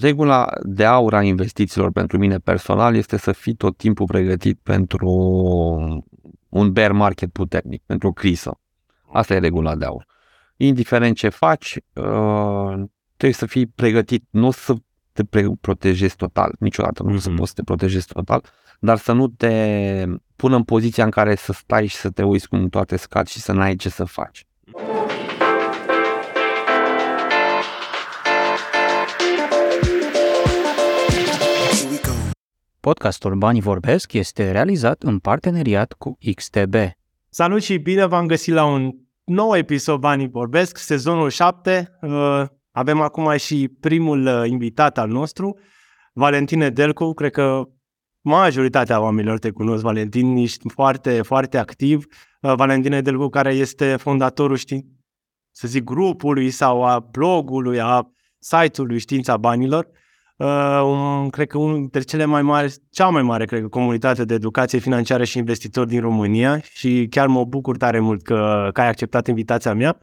Regula de aur a investițiilor pentru mine personal este să fii tot timpul pregătit pentru un bear market puternic, pentru o criză. Asta e regula de aur. Indiferent ce faci, uh, trebuie să fii pregătit, nu să te protejezi total, niciodată nu mm-hmm. să poți să te protejezi total, dar să nu te pună în poziția în care să stai și să te uiți cum toate scad și să n-ai ce să faci. Podcastul Banii Vorbesc este realizat în parteneriat cu XTB. Salut și bine v-am găsit la un nou episod Banii Vorbesc, sezonul 7. Uh, avem acum și primul uh, invitat al nostru, Valentine Delcu. Cred că majoritatea oamenilor te cunosc, Valentin, ești foarte, foarte activ. Uh, Valentine Delcu, care este fondatorul, știi, să zic, grupului sau a blogului, a site-ului Știința Banilor uh, un, cred că unul dintre cele mai mari, cea mai mare, cred că, comunitate de educație financiară și investitori din România și chiar mă bucur tare mult că, că ai acceptat invitația mea.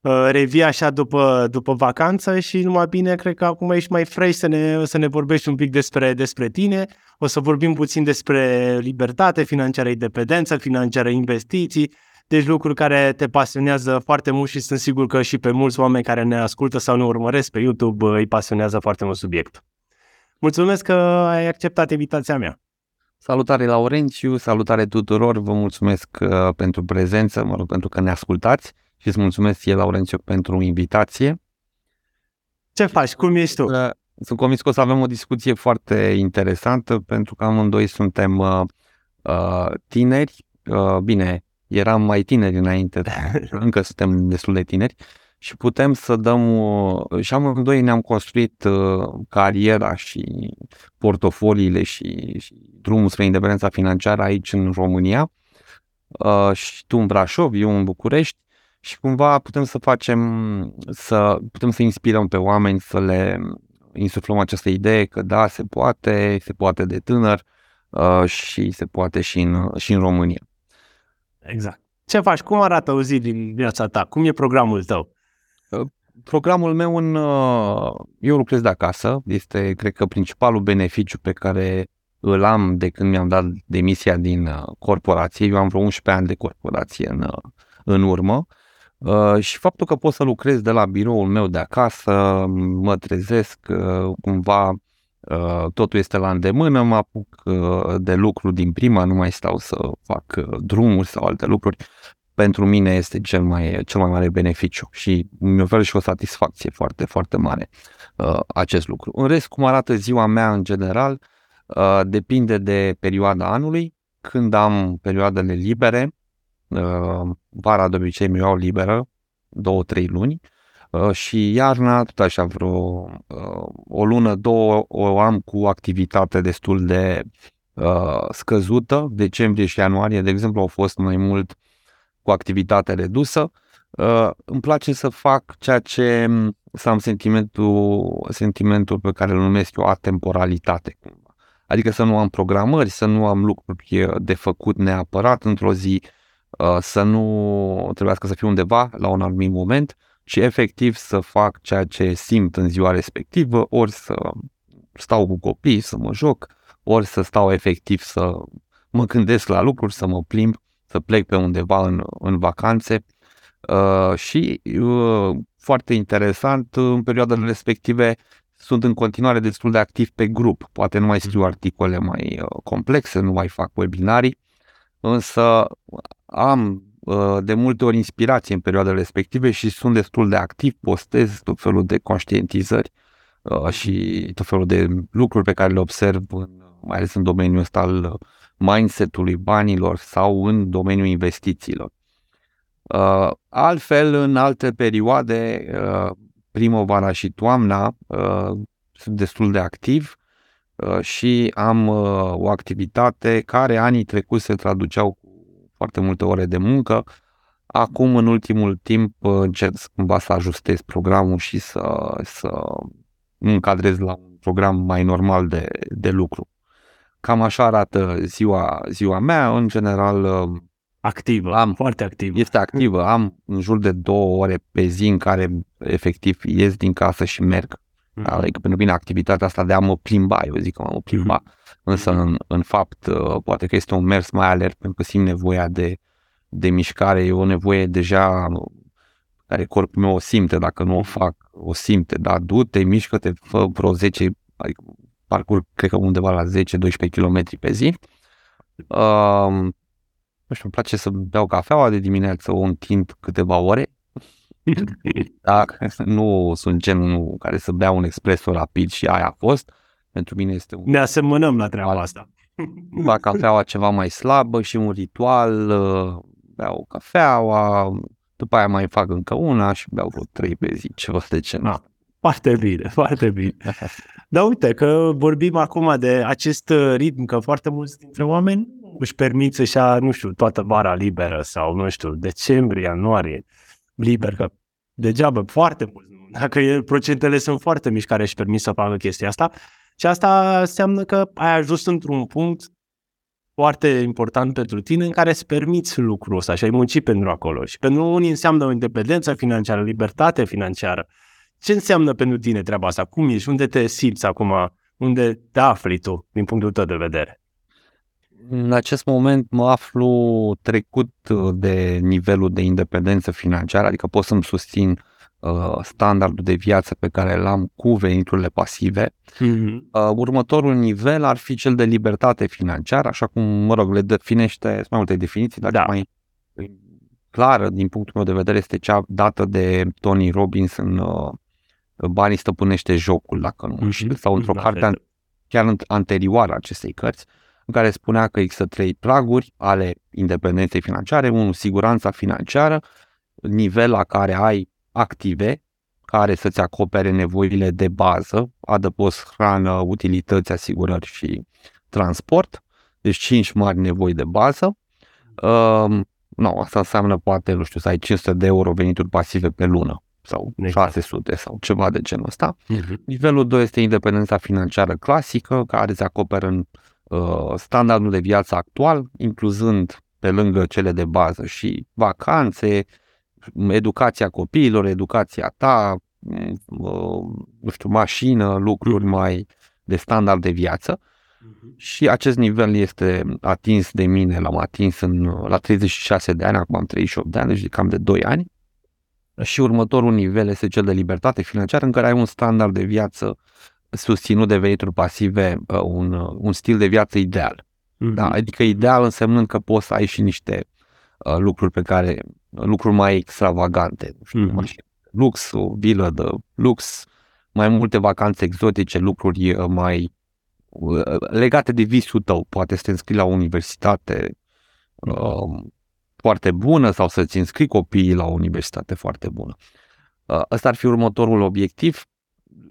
Uh, revii așa după, după vacanță și numai bine, cred că acum ești mai fresh să ne, să ne vorbești un pic despre, despre tine. O să vorbim puțin despre libertate financiară, independență financiară, investiții, deci lucruri care te pasionează foarte mult și sunt sigur că și pe mulți oameni care ne ascultă sau ne urmăresc pe YouTube îi pasionează foarte mult subiectul. Mulțumesc că ai acceptat invitația mea. Salutare Laurențiu, salutare tuturor, vă mulțumesc uh, pentru prezență, mă rog, pentru că ne ascultați și îți mulțumesc ție, Laurențiu, pentru invitație. Ce faci? Cum ești tu? Uh, sunt convins că o să avem o discuție foarte interesantă pentru că amândoi suntem uh, uh tineri. Uh, bine, eram mai tineri înainte, încă suntem destul de tineri și putem să dăm, uh, și amândoi ne-am construit uh, cariera și portofoliile și, și drumul spre independența financiară aici în România uh, și tu în Brașov, eu în București și cumva putem să facem, să putem să inspirăm pe oameni, să le insuflăm această idee că da, se poate, se poate de tânăr și se poate și în, și în România. Exact. Ce faci? Cum arată o zi din viața ta? Cum e programul tău? Programul meu în... Uh, eu lucrez de acasă, este, cred că, principalul beneficiu pe care îl am de când mi-am dat demisia din uh, corporație. Eu am vreo 11 ani de corporație în, uh, în urmă. Și faptul că pot să lucrez de la biroul meu de acasă, mă trezesc, cumva totul este la îndemână, mă apuc de lucru din prima, nu mai stau să fac drumuri sau alte lucruri pentru mine este cel mai, cel mai mare beneficiu și mi oferă și o satisfacție foarte, foarte mare uh, acest lucru. În rest, cum arată ziua mea în general, uh, depinde de perioada anului. Când am perioadele libere, uh, vara de obicei mi iau liberă, două, trei luni, uh, și iarna, tot așa, vreo uh, o lună, două, o am cu activitate destul de uh, scăzută. Decembrie și ianuarie, de exemplu, au fost mai mult uh, cu activitate redusă. Uh, îmi place să fac ceea ce să am sentimentul, sentimentul pe care îl numesc eu atemporalitate. Adică să nu am programări, să nu am lucruri de făcut neapărat într-o zi, uh, să nu trebuiască să fiu undeva la un anumit moment, ci efectiv să fac ceea ce simt în ziua respectivă, ori să stau cu copii, să mă joc, ori să stau efectiv să mă gândesc la lucruri, să mă plimb să plec pe undeva în, în vacanțe uh, și uh, foarte interesant, în perioadele respective sunt în continuare destul de activ pe grup. Poate nu mai scriu mhm. articole mai uh, complexe, nu mai fac webinarii, însă am uh, de multe ori inspirație în perioadele respective și sunt destul de activ, postez tot felul de conștientizări uh, și tot felul de lucruri pe care le observ, în, mai ales în domeniul ăsta al mindset-ului banilor sau în domeniul investițiilor. Uh, altfel, în alte perioade, uh, primăvara și toamna, uh, sunt destul de activ și am o activitate care anii trecuți se traduceau cu foarte multe ore de muncă. Acum, în ultimul timp, încerc cumva să ajustez programul și să, să încadrez la un program mai normal de, de lucru. Cam așa arată ziua, ziua mea. În general, um, activă, am, foarte activă. Este activă. Am în jur de două ore pe zi în care efectiv ies din casă și merg Mm-hmm. Adică pentru mine activitatea asta de a mă plimba, eu zic că mă plimba, mm-hmm. însă în, în fapt uh, poate că este un mers mai alert pentru că simt nevoia de, de mișcare, e o nevoie deja care corpul meu o simte, dacă nu o fac, o simte, dar du-te, mișcă-te, fă vreo 10, adică parcurg, cred că undeva la 10-12 km pe zi. Uh, nu știu, îmi place să beau cafeaua de dimineață, o întind câteva ore. da, nu sunt genul care să bea un espresso rapid și aia a fost. Pentru mine este un... Ne asemănăm la treaba asta. La cafeaua ceva mai slabă și un ritual, uh, beau cafeaua, după aia mai fac încă una și beau vreo trei pe zi, ceva de ce nu. Foarte bine, foarte bine. Dar uite că vorbim acum de acest uh, ritm, că foarte mulți dintre oameni își permit să-și ia, nu știu, toată vara liberă sau, nu știu, decembrie, ianuarie liber, că degeaba, foarte mult. Dacă e, procentele sunt foarte mici care își permit să facă chestia asta. Și asta înseamnă că ai ajuns într-un punct foarte important pentru tine în care îți permiți lucrul ăsta și ai muncit pentru acolo. Și pentru unii înseamnă o independență financiară, libertate financiară. Ce înseamnă pentru tine treaba asta? Cum ești? Unde te simți acum? Unde te afli tu din punctul tău de vedere? În acest moment mă aflu trecut de nivelul de independență financiară, adică pot să-mi susțin uh, standardul de viață pe care l-am cu veniturile pasive. Mm-hmm. Uh, următorul nivel ar fi cel de libertate financiară, așa cum, mă rog, le definește, sunt mai multe definiții, dar da. mai clară din punctul meu de vedere este cea dată de Tony Robbins în uh, Banii stăpânește jocul, dacă nu mm-hmm. sau într-o da, carte chiar anterioară acestei cărți, în care spunea că există trei praguri ale independenței financiare, unul siguranța financiară, nivel la care ai active care să-ți acopere nevoile de bază, adăpost, hrană, utilități, asigurări și transport, deci cinci mari nevoi de bază. Uh, nu, asta înseamnă poate, nu știu, să ai 500 de euro venituri pasive pe lună sau exact. 600 sau ceva de genul ăsta. Uh-huh. Nivelul 2 este independența financiară clasică, care se acoperă în uh, standardul de viață actual, incluzând pe lângă cele de bază și vacanțe, educația copiilor, educația ta, uh, nu știu, mașină, lucruri mai de standard de viață. Uh-huh. Și acest nivel este atins de mine, l-am atins în, la 36 de ani, acum am 38 de ani, deci cam de 2 ani. Și următorul nivel este cel de libertate financiară, în care ai un standard de viață susținut de venituri pasive, uh, un, uh, un stil de viață ideal. Mm-hmm. Da? Adică ideal însemnând că poți să ai și niște uh, lucruri pe care, lucruri mai extravagante, nu știu, mm-hmm. lux, o vilă de lux, mai multe vacanțe exotice, lucruri uh, mai uh, legate de visul tău. Poate să te înscrii la o universitate uh, foarte bună sau să-ți înscrii copiii la o universitate foarte bună. Uh, ăsta ar fi următorul obiectiv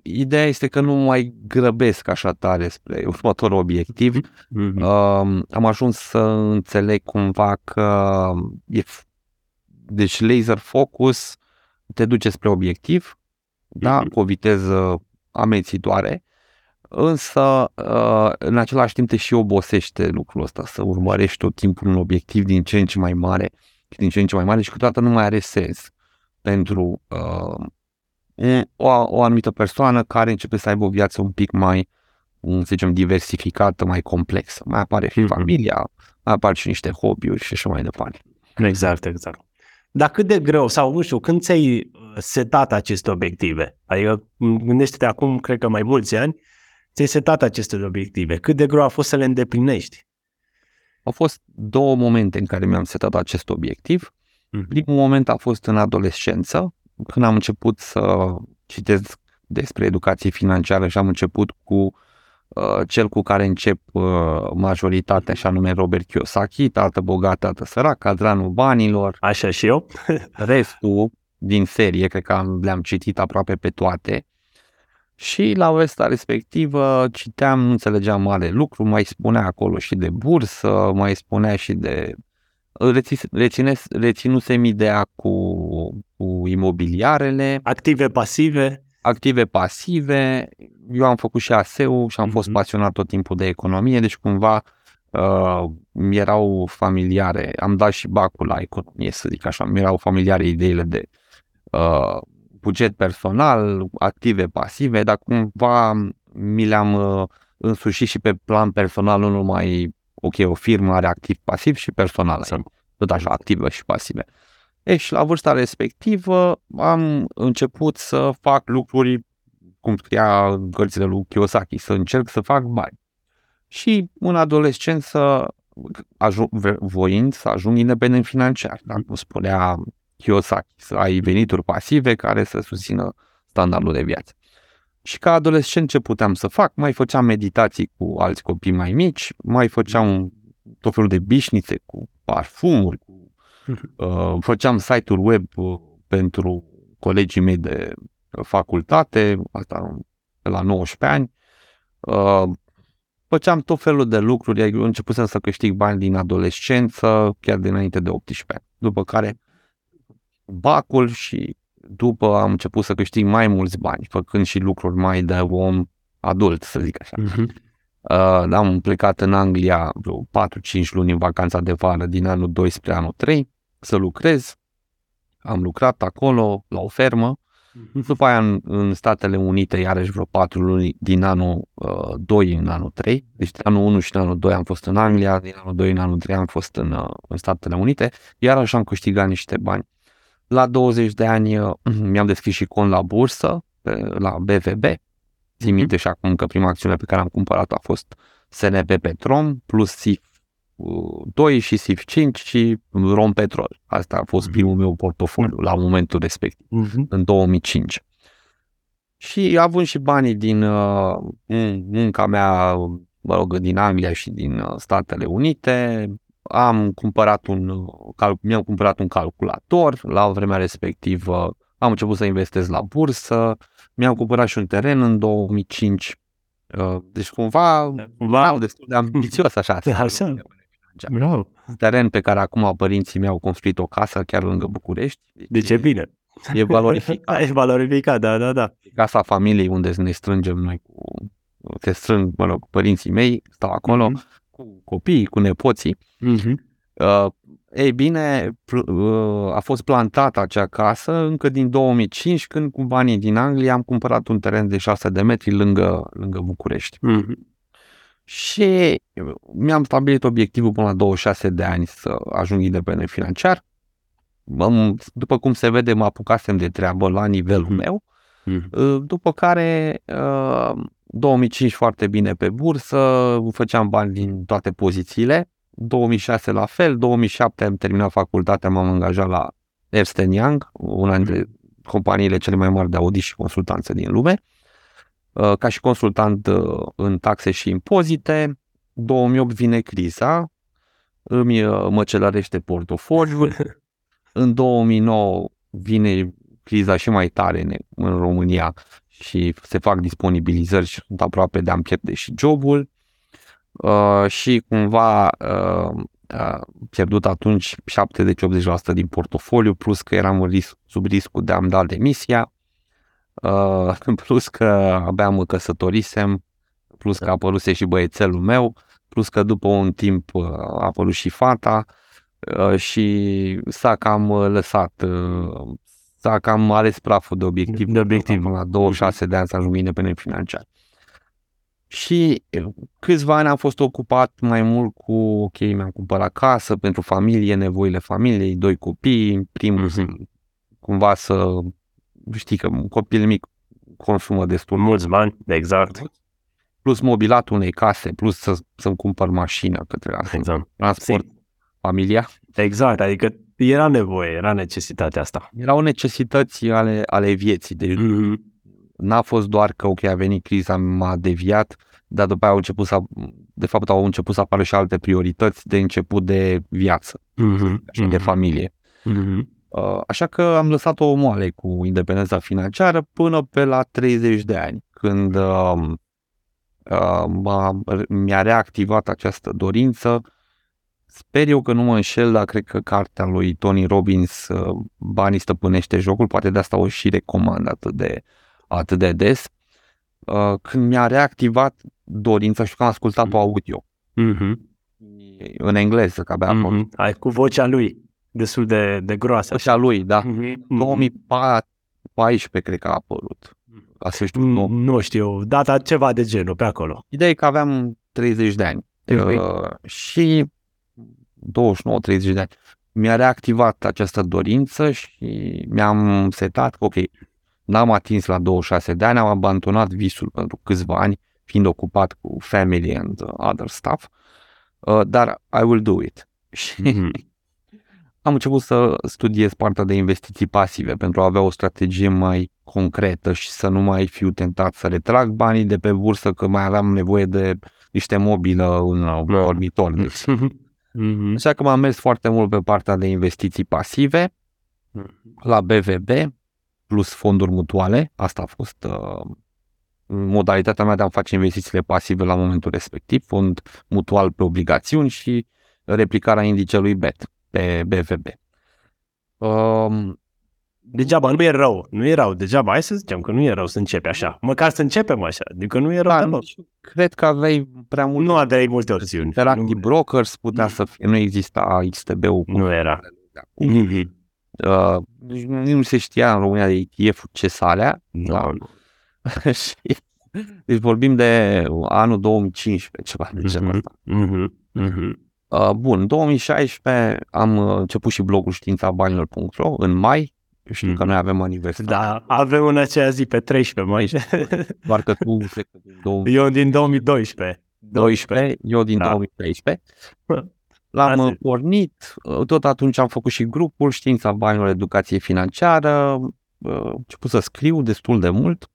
ideea este că nu mai grăbesc așa tare spre următorul obiectiv. Mm-hmm. Uh, am ajuns să înțeleg cumva că e, deci laser focus te duce spre obiectiv, mm-hmm. da, cu o viteză amețitoare, însă uh, în același timp te și obosește lucrul ăsta, să urmărești tot timpul un obiectiv din ce în ce mai mare și din ce în ce mai mare și câteodată nu mai are sens pentru uh, o, o anumită persoană care începe să aibă o viață un pic mai, să zicem, diversificată, mai complexă. Mai apare și mm-hmm. familia, mai apar și niște hobby-uri și așa mai departe. Exact, exact. Dar cât de greu, sau nu știu, când ți-ai uh, setat aceste obiective? Adică gândește-te acum, cred că mai mulți ani, ți-ai setat aceste obiective. Cât de greu a fost să le îndeplinești? Au fost două momente în care mi-am setat acest obiectiv. Mm. Primul moment a fost în adolescență, când am început să citesc despre educație financiară și am început cu uh, cel cu care încep uh, majoritatea, și anume Robert Kiyosaki, tată bogat, tată sărac, cadranul banilor. Așa și eu. restul din serie, cred că am, le-am citit aproape pe toate. Și la vesta respectivă citeam, nu înțelegeam mare lucru, mai spunea acolo și de bursă, mai spunea și de reține, reținusem ideea cu, cu imobiliarele. Active pasive. Active pasive. Eu am făcut și ASEU și am mm-hmm. fost mhm. pasionat tot timpul de economie, deci cumva uh, mi erau familiare. Am dat și bacul la economie, să zic așa. Mi erau familiare ideile de uh, buget personal, active, pasive, dar cumva mi le-am uh, însușit și pe plan personal, nu numai, ok, o firmă are activ, pasiv și personal, Exact. tot așa, active și pasive. E, și la vârsta respectivă am început să fac lucruri, cum scria în cărțile lui Kiyosaki, să încerc să fac bani. Și în adolescență, ajung, voind să ajung independent financiar, da? cum spunea Kiyosaki, să ai venituri pasive care să susțină standardul de viață. Și ca adolescent ce puteam să fac? Mai făceam meditații cu alți copii mai mici, mai făceam tot felul de bișnițe cu parfumuri, cu, uh, făceam site-uri web uh, pentru colegii mei de facultate, asta la 19 ani. Uh, făceam tot felul de lucruri, eu începusem să câștig bani din adolescență, chiar dinainte de 18 ani. După care bacul și după am început să câștig mai mulți bani, făcând și lucruri mai de om adult, să zic așa. Mhm. Uh, am plecat în Anglia vreo 4-5 luni în vacanța de vară din anul 2 spre anul 3 să lucrez. Am lucrat acolo la o fermă. După aia în, în Statele Unite iarăși vreo 4 luni din anul uh, 2 în anul 3. Deci din anul 1 și din anul 2 am fost în Anglia, din anul 2 în anul 3 am fost în, uh, în Statele Unite. Iarăși am câștigat niște bani. La 20 de ani uh, mi-am deschis și cont la bursă, pe, la BVB. Țin minte și acum că prima acțiune pe care am cumpărat a fost SNP Petrom plus SIF 2 și SIF 5 și Rom Petrol. Asta a fost primul meu portofoliu la momentul respectiv, Mhm. în 2005. Și având și banii din uh, munca mea, mă rog, din Anglia și din uh, Statele Unite, am cumpărat un, uh, cal- mi-am cumpărat un calculator, la vremea respectivă am început să investez la bursă, mi-am cumpărat și un teren în 2005, uh, deci cumva Cumva, wow, destul de ambițios așa. Așa. bravo. Teren pe care acum părinții mei au construit o casă chiar lângă București. Deci e bine. E valorificat. E valorificat, da, da, da. Casa familiei unde ne strângem noi cu se strâng, mă rog, părinții mei, stau acolo Mhm. Cu copiii, cu nepoții. Mhm. Uh, ei bine, pl- uh, a fost plantată acea casă încă din 2005, când cu banii din Anglia am cumpărat un teren de 6 de metri lângă, lângă București. Mhm. Și mi-am stabilit obiectivul până la 26 de ani să ajung independent financiar. Am- După cum se vede, mă apucasem de treabă la nivelul Mhm. meu. Mhm. Uh, După care, uh, 2005 foarte bine pe bursă, făceam bani din toate pozițiile. 2006 la fel, 2007 am terminat facultatea, m-am angajat la Ernst Young, una dintre companiile cele mai mari de audit și consultanță din lume, uh, ca și consultant uh, în taxe și impozite. 2008 vine criza, îmi uh, măcelărește portofoliul. În 2009 vine criza și mai tare în, în România și se fac disponibilizări și sunt aproape de a-mi pierde și jobul. Uh, și cumva uh, uh, pierdut atunci 70-80% din portofoliu, plus că eram în risc, sub riscul de a-mi da demisia, uh, plus că abia mă căsătorisem, plus că a apăruse și băiețelul meu, plus că după un timp uh, a apărut și fata uh, și s-a cam uh, lăsat, uh, s-a cam ales praful de obiectiv. De obiectiv. Până la 26 de ani să ajung independent financiar. Și uh, câțiva ani am fost ocupat mai mult cu, ok, mi-am cumpărat casă pentru familie, nevoile familiei, doi copii, primul Mhm. cumva să, știi că un copil mic consumă destul Mulți bani, exact. plus mobilatul unei case, plus să, să-mi cumpăr mașină către la Exact. transport, familia. Exact, adică era nevoie, era necesitatea asta. Erau necesități ale, ale vieții, deci Mhm. n-a fost doar că, ok, a venit criza, m-a deviat, dar după aia au început să, de fapt au început să apară și alte priorități de început de viață Mhm. și de familie. Mhm. Uh, Așa că am lăsat-o moale cu independența financiară până pe la 30 de ani, când uh, uh, m-a, mi-a reactivat această dorință. Sper eu că nu mă înșel, dar cred că cartea lui Tony Robbins, uh, Banii stăpânește jocul, poate de asta o și recomand atât de, atât de des, uh, când mi-a reactivat dorința și când am ascultat pe audio Mhm. în engleză, că abia acolo. Mhm. Ai cu vocea lui, destul de, de groasă. Așa lui, da. Mhm. 2004, 2014 cred că a apărut. La sfârșitul Nu, nou. nu știu, data ceva de genul pe acolo. Ideea e că aveam 30 de ani Ok. uh, și 29-30 de ani. Mi-a reactivat această dorință și mi-am setat că, ok, n-am atins la 26 de ani, am abandonat visul pentru câțiva ani, fiind ocupat cu family and uh, other stuff, uh, dar I will do it. Și Mhm. am început să studiez partea de investiții pasive pentru a avea o strategie mai concretă și să nu mai fiu tentat să retrag banii de pe bursă că mai aveam nevoie de niște mobilă în uh, Da. dormitor. de exemplu. Mhm. Așa că m-am mers foarte mult pe partea de investiții pasive la BVB plus fonduri mutuale. Asta a fost uh, modalitatea mea de a face investițiile pasive la momentul respectiv, fond mutual pe obligațiuni și replicarea indicelui BET pe BVB. Um, Degeaba, nu e rău, nu e rău, degeaba, hai să zicem că nu e rău să începi așa. Măcar să începem așa, adică nu e rău da, deloc. nici- cred că aveai prea mult Nu aveai multe opțiuni. Interactive Nu, Brokers putea să fie, nu exista XTB-ul cum nu era. Mhm. Uh, nici nu nu se știa în România de ETF-ul ce să alea. Da. și, deci vorbim de anul 2015, ceva de genul Mhm. ăsta. Mhm. Mhm. Uh, bun, în 2016 am uh, început și blogul știința banilor.ro în mai. Eu știu Mhm. că noi avem aniversare. Da, avem în aceea zi pe 13 mai. Doar că tu, cred că din 2012, Eu din 2012. eu din Da. 2013. L-am Asta uh, e. pornit, uh, tot atunci am făcut și grupul Știința Banilor Educație Financiară, uh, am început să scriu destul de mult.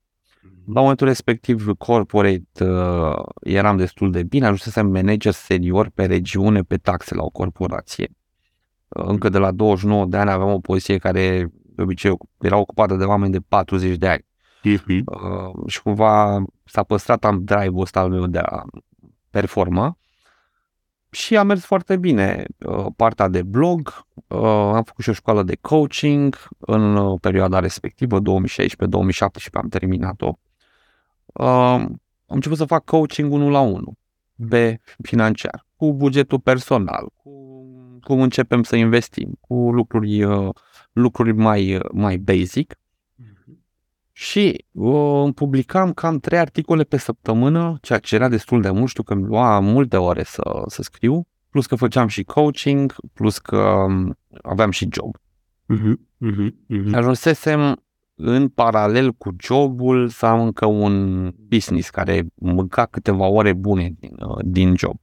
La momentul respectiv, corporate, uh, eram destul de bine, ajunsesem manager senior pe regiune, pe taxe la o corporație. Uh, Încă de la 29 de ani aveam o poziție care de obicei era ocupată de oameni de 40 de ani. Mhm. Uh, și cumva s-a păstrat am drive-ul ăsta al meu de a performa și a mers foarte bine. Uh, partea de blog, uh, am făcut și o școală de coaching în uh, perioada respectivă, 2016-2017 am terminat-o. Uh, am început să fac coaching unul la unul pe financiar, cu bugetul personal, cu cum începem să investim, cu lucruri, uh, lucruri mai, uh, mai basic. Și uh, îmi publicam cam trei articole pe săptămână, ceea ce era destul de mult, știu că îmi lua multe ore să, să scriu, plus că făceam și coaching, plus că um, aveam și job. Mhm. Mhm. Mhm. Ajunsesem în paralel cu jobul să am încă un business care mânca câteva ore bune din, uh, din job.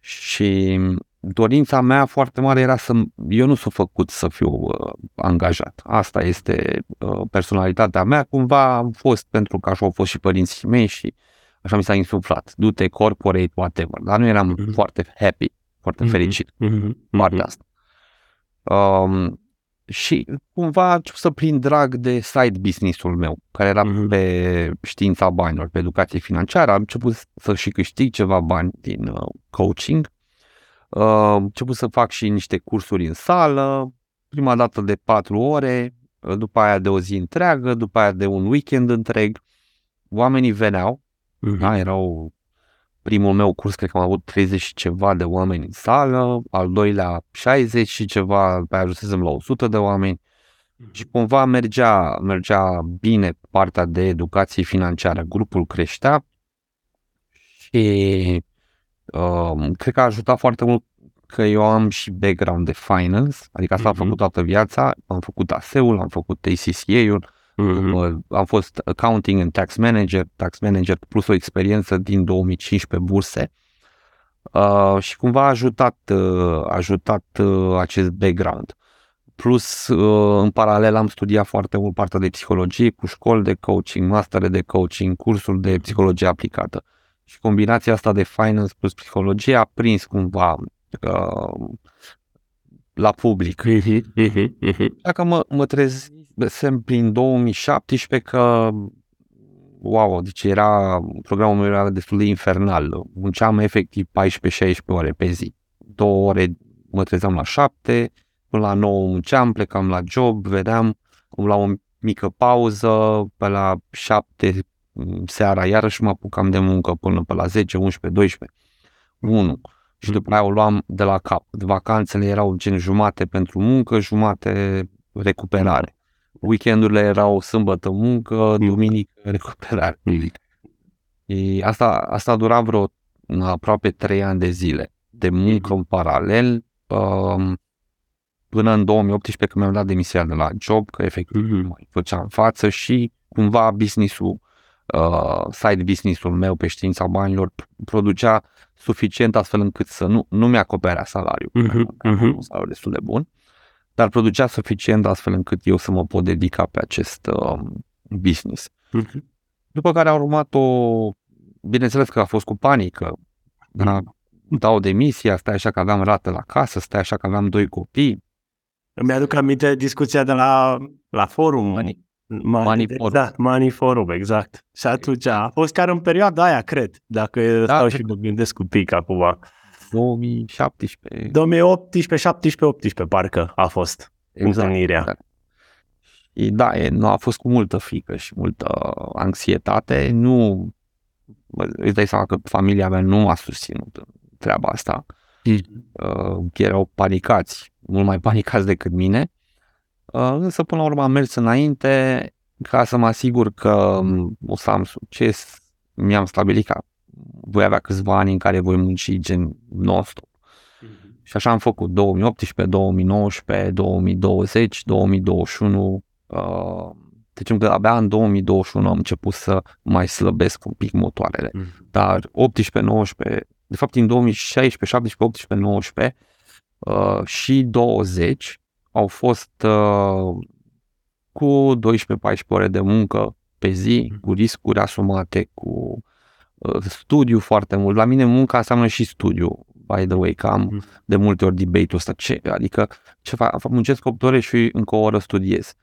Și dorința mea foarte mare era să... Eu nu sunt făcut să fiu uh, angajat. Asta este uh, personalitatea mea. Cumva am fost, pentru că așa au fost și părinții mei și așa mi s-a insuflat. Du-te corporate, whatever. Dar nu eram Mhm. foarte happy, foarte Mhm. fericit Mhm. partea asta. Um, și cumva am început să prind drag de side business-ul meu, care era Mhm. pe știința banilor, pe educație financiară. Am început să și câștig ceva bani din uh, coaching. Uh, am început să fac și niște cursuri în sală, prima dată de patru ore, uh, după aia de o zi întreagă, după aia de un weekend întreg. Oamenii veneau, Mhm. da, erau primul meu curs, cred că am avut 30 și ceva de oameni în sală, al doilea 60 și ceva, pe aia ajunsesem la 100 de oameni și cumva mergea, mergea bine partea de educație financiară, grupul creștea și um, cred că a ajutat foarte mult că eu am și background de finance, adică asta am Mhm. făcut toată viața, am făcut ASE-ul, am făcut ACCA-ul, Mhm. după, am fost accounting and tax manager, tax manager plus o experiență din 2015 burse uh, și cumva a ajutat, uh, a ajutat uh, acest background. Plus, uh, în paralel am studiat foarte mult partea de psihologie cu școli de coaching, mastere de coaching, cursuri de psihologie aplicată. Și combinația asta de finance plus psihologie a prins cumva uh, la public. Mhm. Mhm. Mhm. Dacă mă, mă trezisem prin 2017 că wow, deci era, programul meu era destul de infernal. Munceam efectiv 14-16 ore pe zi. Două ore mă trezeam la 7, până la 9 munceam, plecam la job, vedeam, la o mică pauză, pe la 7 seara iarăși mă apucam de muncă până pe la 10, 11, 12, 1 și după aia o luam de la cap. Vacanțele erau gen jumate pentru muncă, jumate recuperare. weekendurile erau sâmbătă muncă, duminică recuperare. E, asta, asta a durat vreo aproape trei ani de zile de muncă în paralel um, până în 2018 când mi-am dat demisia de la job, că efectiv Mhm. mai făceam față și cumva business-ul, uh, side business-ul meu pe știința banilor producea suficient astfel încât să nu, nu mi-acoperea salariul, Mhm, pentru că aveam mhm. un salariu destul de bun, dar producea suficient astfel încât eu să mă pot dedica pe acest uh, business. Mhm. După care a urmat o, bineînțeles că a fost cu panică, da, dau demisia, stai așa că aveam rată la casă, stai așa că aveam doi copii, Îmi aduc aminte discuția de la, la forum. Money- Money, Money Forum. Exact, Money Forum, exact. Și atunci a fost chiar în perioada aia, cred, dacă da, stau cred și mă gândesc un pic acum. 2017. 2018, 17, 18 parcă a fost întâlnirea. exact. Și da, e, nu a fost cu multă frică și multă anxietate. Nu, bă, îți dai seama că familia mea nu m-a susținut în treaba asta. Uh, erau panicați, mult mai panicați decât mine. Uh, însă până la urmă am mers înainte ca să mă asigur că m, o să am succes. Mi-am stabilit că voi avea câțiva ani în care voi munci gen non-stop. Și așa am făcut 2018, 2019, 2020, 2021. Uh, deci că abia în 2021 am început să mai slăbesc un pic motoarele. Mhm. Dar 18, 19, de fapt în 2016, 17, 18, 19 uh, și 20 au fost uh, cu 12-14 ore de muncă pe zi, Mhm. cu riscuri asumate, cu uh, studiu foarte mult. La mine munca înseamnă și studiu, by the way, că am Mhm. de multe ori debate-ul ăsta. Ce, adică ce fac? Muncesc 8 ore și încă o oră studiez.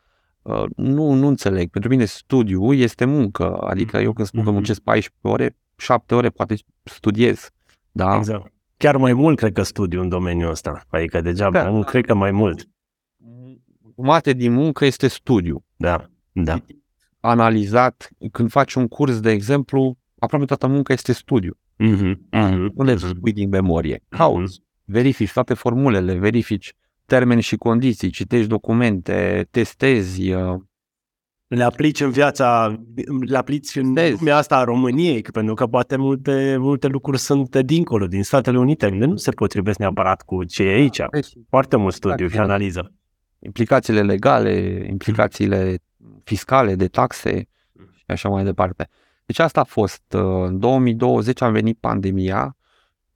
Uh, nu, nu înțeleg. Pentru mine studiu este muncă. Adică eu când spun că Mhm. muncesc 14 ore, 7 ore poate studiez. Da? Exact. Chiar mai mult cred că studiu în domeniul ăsta. Adică degeaba, Da. nu cred că mai mult. Jumate din muncă este studiu. Da, da. Analizat, când faci un curs, de exemplu, aproape toată munca este studiu. Mhm, mhm, Nu le mhm. spui din memorie. Cauți, verifici toate formulele, verifici termeni și condiții, citești documente, testezi. uh, Le aplici în viața, le aplici în Vezi. lumea asta a României, că- pentru că poate multe, multe lucruri sunt de dincolo, din Statele Unite, unde nu se potrivesc neapărat cu ce e aici. Foarte mult studiu și Exact. analiză. Implicațiile legale, implicațiile fiscale, de taxe și așa mai departe. Deci asta a fost. uh, În 2020 a venit pandemia,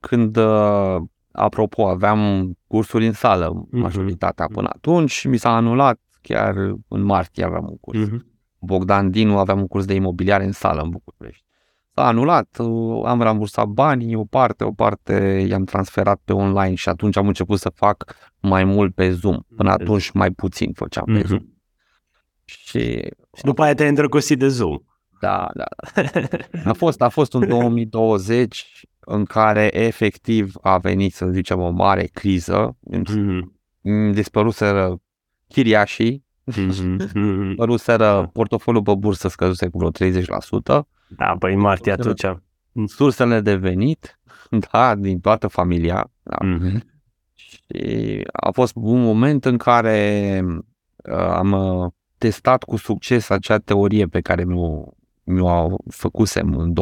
când, uh, apropo, aveam cursuri în sală, majoritatea până atunci, și mi s-a anulat chiar în martie aveam un curs. Mhm. Bogdan Dinu aveam un curs de imobiliare în sală în București. S-a anulat, uh, am rambursat banii, o parte, o parte i-am transferat pe online și atunci am început să fac mai mult pe Zoom. Până Pe atunci mai puțin făceam pe Zoom. Mhm. Și Și după aia te-ai îndrăgostit de Zoom. da, da. A fost, a fost un 2020 în care efectiv a venit, să zicem, o mare criză. Mhm. Îmi dispăruseră chiriașii, Mhm. Mhm. dispăruseră portofoliul pe bursă scăzuse cu vreo 30%, Da, păi în martie atunci. sursele de venit, da, din toată familia. Da. Mhm. Și a fost un moment în care uh, am uh, testat cu succes acea teorie pe care mi-o, mi-o făcusem în 2008-2009,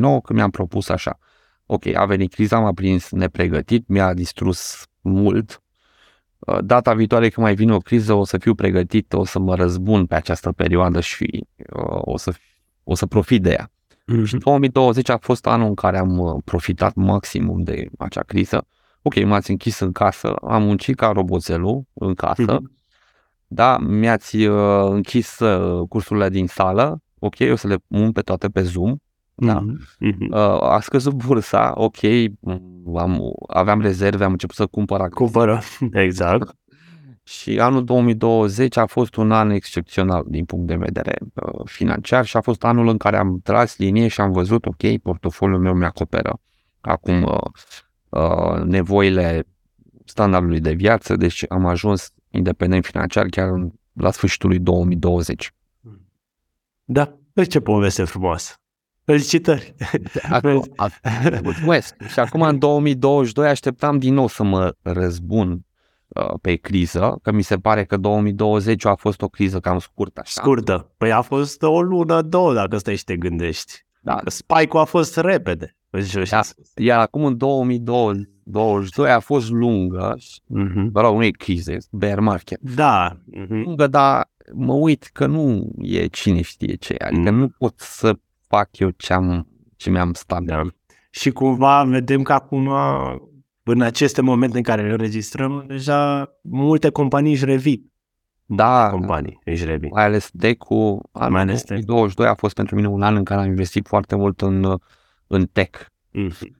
când mi-am propus așa. Ok, a venit criza, m-a prins nepregătit, mi-a distrus mult. Uh, Data viitoare când mai vine o criză o să fiu pregătit, o să mă răzbun pe această perioadă și uh, o să, o să profit de ea. Și Mhm. 2020 a fost anul în care am uh, profitat maximum de acea criză. Ok, m-ați închis în casă, am muncit ca roboțelul în casă, Mhm. da, mi-ați uh, închis uh, cursurile din sală, ok, o să le mun pe toate pe Zoom, da. Mhm. Mhm. Uh, a scăzut bursa, ok, m- am, aveam rezerve, am început să cumpăr acum. Cumpără. Exact. Și anul 2020 a fost un an excepțional din punct de vedere uh, financiar și a fost anul în care am tras linie și am văzut, ok, portofoliul meu mi-acoperă acum uh, uh, nevoile standardului de viață, deci am ajuns independent financiar chiar în, la sfârșitul lui 2020. Da, vezi ce poveste frumoasă. Felicitări! Acum, a- mulțumesc. Și acum în 2022 așteptam din nou să mă răzbun uh, pe criză, că mi se pare că 2020 a fost o criză cam scurtă. Așa. Scurtă. Păi a fost o lună, două, dacă stai și te gândești. Da. Că Spike-ul a fost repede. Păi și așa. Da. Iar acum în 2022 a fost lungă, Mhm. vă rog, nu e criză, e bear market. Da. Mhm. Lungă, dar mă uit că nu e cine știe ce, adică Mm. nu pot să fac eu ce, am, ce mi-am stabilit. Da. Și cumva vedem că acum, în aceste momente în care le înregistrăm, deja multe companii își revin. Da, Companii își revin. mai ales Decu, Mai ales Decu. 2022 a fost pentru mine un an în care am investit foarte mult în, în tech. Mhm.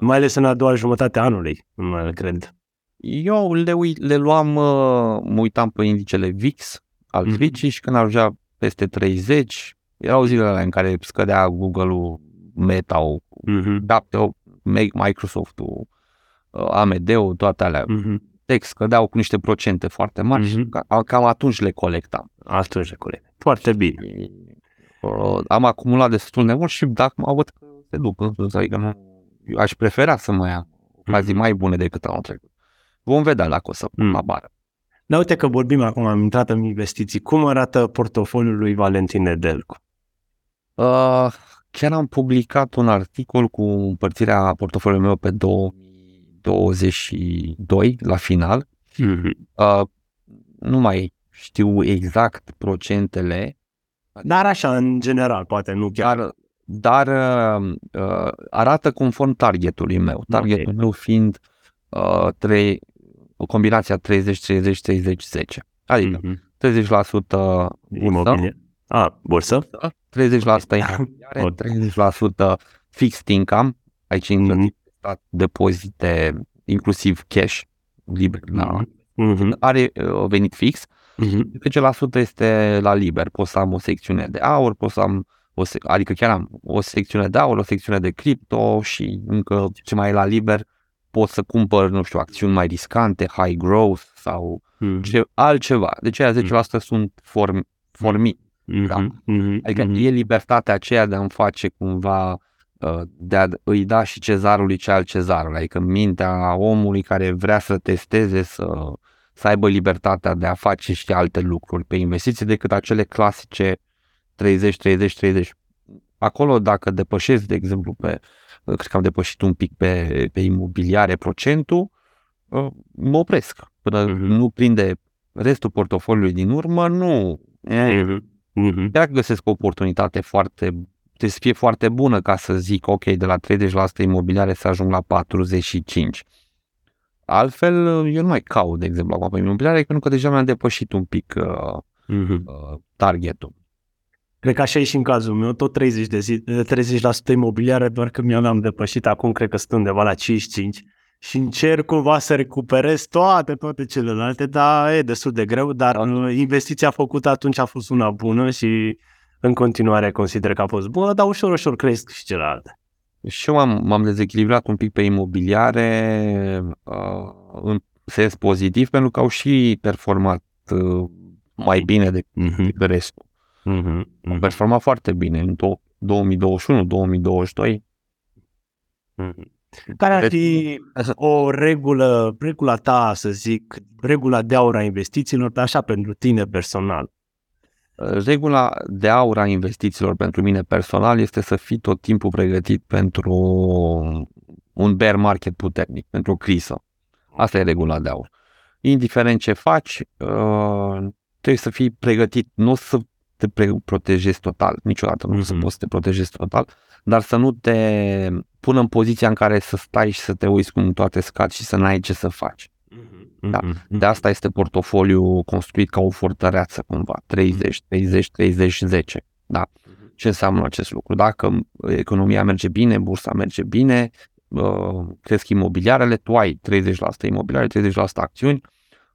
Mai ales în a doua jumătate a anului, mă cred. Eu le, uit, le luam, uh, mă uitam pe indicele VIX al Mhm. Twitch și când ajungea peste 30, erau zilele alea în care scădea Google-ul, Meta-ul, Mhm. Apple, Microsoft-ul, uh, AMD-ul, toate alea. Mhm. Tech scădeau cu niște procente foarte mari și Mhm. ca- cam atunci le colectam. Atunci de coleg. Foarte bine. Uh, am acumulat destul de mult și dacă mă văd că se duc în sus, adică nu, eu aș prefera să mai am ocazii Mhm. mai bune decât anul trecut. Vom vedea dacă o să pun Mm. la bară. Dar uite că vorbim acum, am intrat în investiții. Cum arată portofoliul lui Valentin Nedelcu? Uh, chiar am publicat un articol cu împărțirea portofoliului meu pe 2022 la final. Mhm. Uh, nu mai știu exact procentele, Dar așa, în general, poate nu chiar. dar, dar uh, uh, arată conform targetului meu. Targetul Ok. meu fiind uh, 3, o combinație a 30-30-30-10. Adică Mhm. 30% bursă, Imobilie. A, bursă? 30% imobiliare, Ok. 30% fixed income, aici intră Mhm. stat, depozite, inclusiv cash, liber, la, Mhm. are uh, venit fix, Mhm. 10% este la liber, pot să am o secțiune de aur, pot să am, o sec- adică chiar am o secțiune de aur, o secțiune de cripto și încă ce mai e la liber, pot să cumpăr, nu știu, acțiuni mai riscante, high growth sau Mhm. ce, altceva. Deci aia 10% sunt form, formi, da. Mhm. Mhm. Adică Mhm. e libertatea aceea de a-mi face cumva, uh, de a îi da și cezarului ce al cezarului, adică mintea omului care vrea să testeze, să, să aibă libertatea de a face și alte lucruri pe investiții decât acele clasice 30-30-30. Acolo dacă depășesc, de exemplu, pe, cred că am depășit un pic pe, pe imobiliare procentul, uh, mă opresc. Până Mhm. nu prinde restul portofoliului din urmă, nu, Mhm. Mhm. dacă găsesc o oportunitate foarte, trebuie să fie foarte bună ca să zic, ok, de la 30% imobiliare să ajung la 45%. Altfel, eu nu mai caut, de exemplu, acum pe imobiliare, pentru că deja mi-am depășit un pic uh, Mhm. uh, targetul. Cred că așa e și în cazul meu, tot 30%, de zi, 30% imobiliare, doar că mi-am depășit, acum cred că sunt undeva la 55 și încerc cumva să recuperez toate, toate celelalte, dar e destul de greu, dar uh, investiția făcută atunci a fost una bună și în continuare consider că a fost bună, dar ușor, ușor cresc și celelalte. Și eu m-am, m-am dezechilibrat un pic pe imobiliare uh, în sens pozitiv, pentru că au și performat uh, mai bine decât Mhm. restul. Mhm. Au performat foarte bine în do- 2021-2022. Mhm. Care ar fi o regulă, regula ta, să zic, regula de aur a investițiilor, dar așa pentru tine personal? Regula de aur a investițiilor pentru mine personal este să fii tot timpul pregătit pentru un bear market puternic, pentru o criză. Asta e regula de aur. Indiferent ce faci, uh, trebuie să fii pregătit, nu o să te pre- protejezi total, niciodată nu o să Mhm. poți să te protejezi total, dar să nu te pună în poziția în care să stai și să te uiți cum toate scad și să n-ai ce să faci. Da. Mhm. De asta este portofoliu construit ca o fortăreață cumva, 30, 30, 30, 10. Da. Ce înseamnă acest lucru? Dacă economia merge bine, bursa merge bine, uh, cresc imobiliarele, tu ai 30% imobiliare, 30% acțiuni,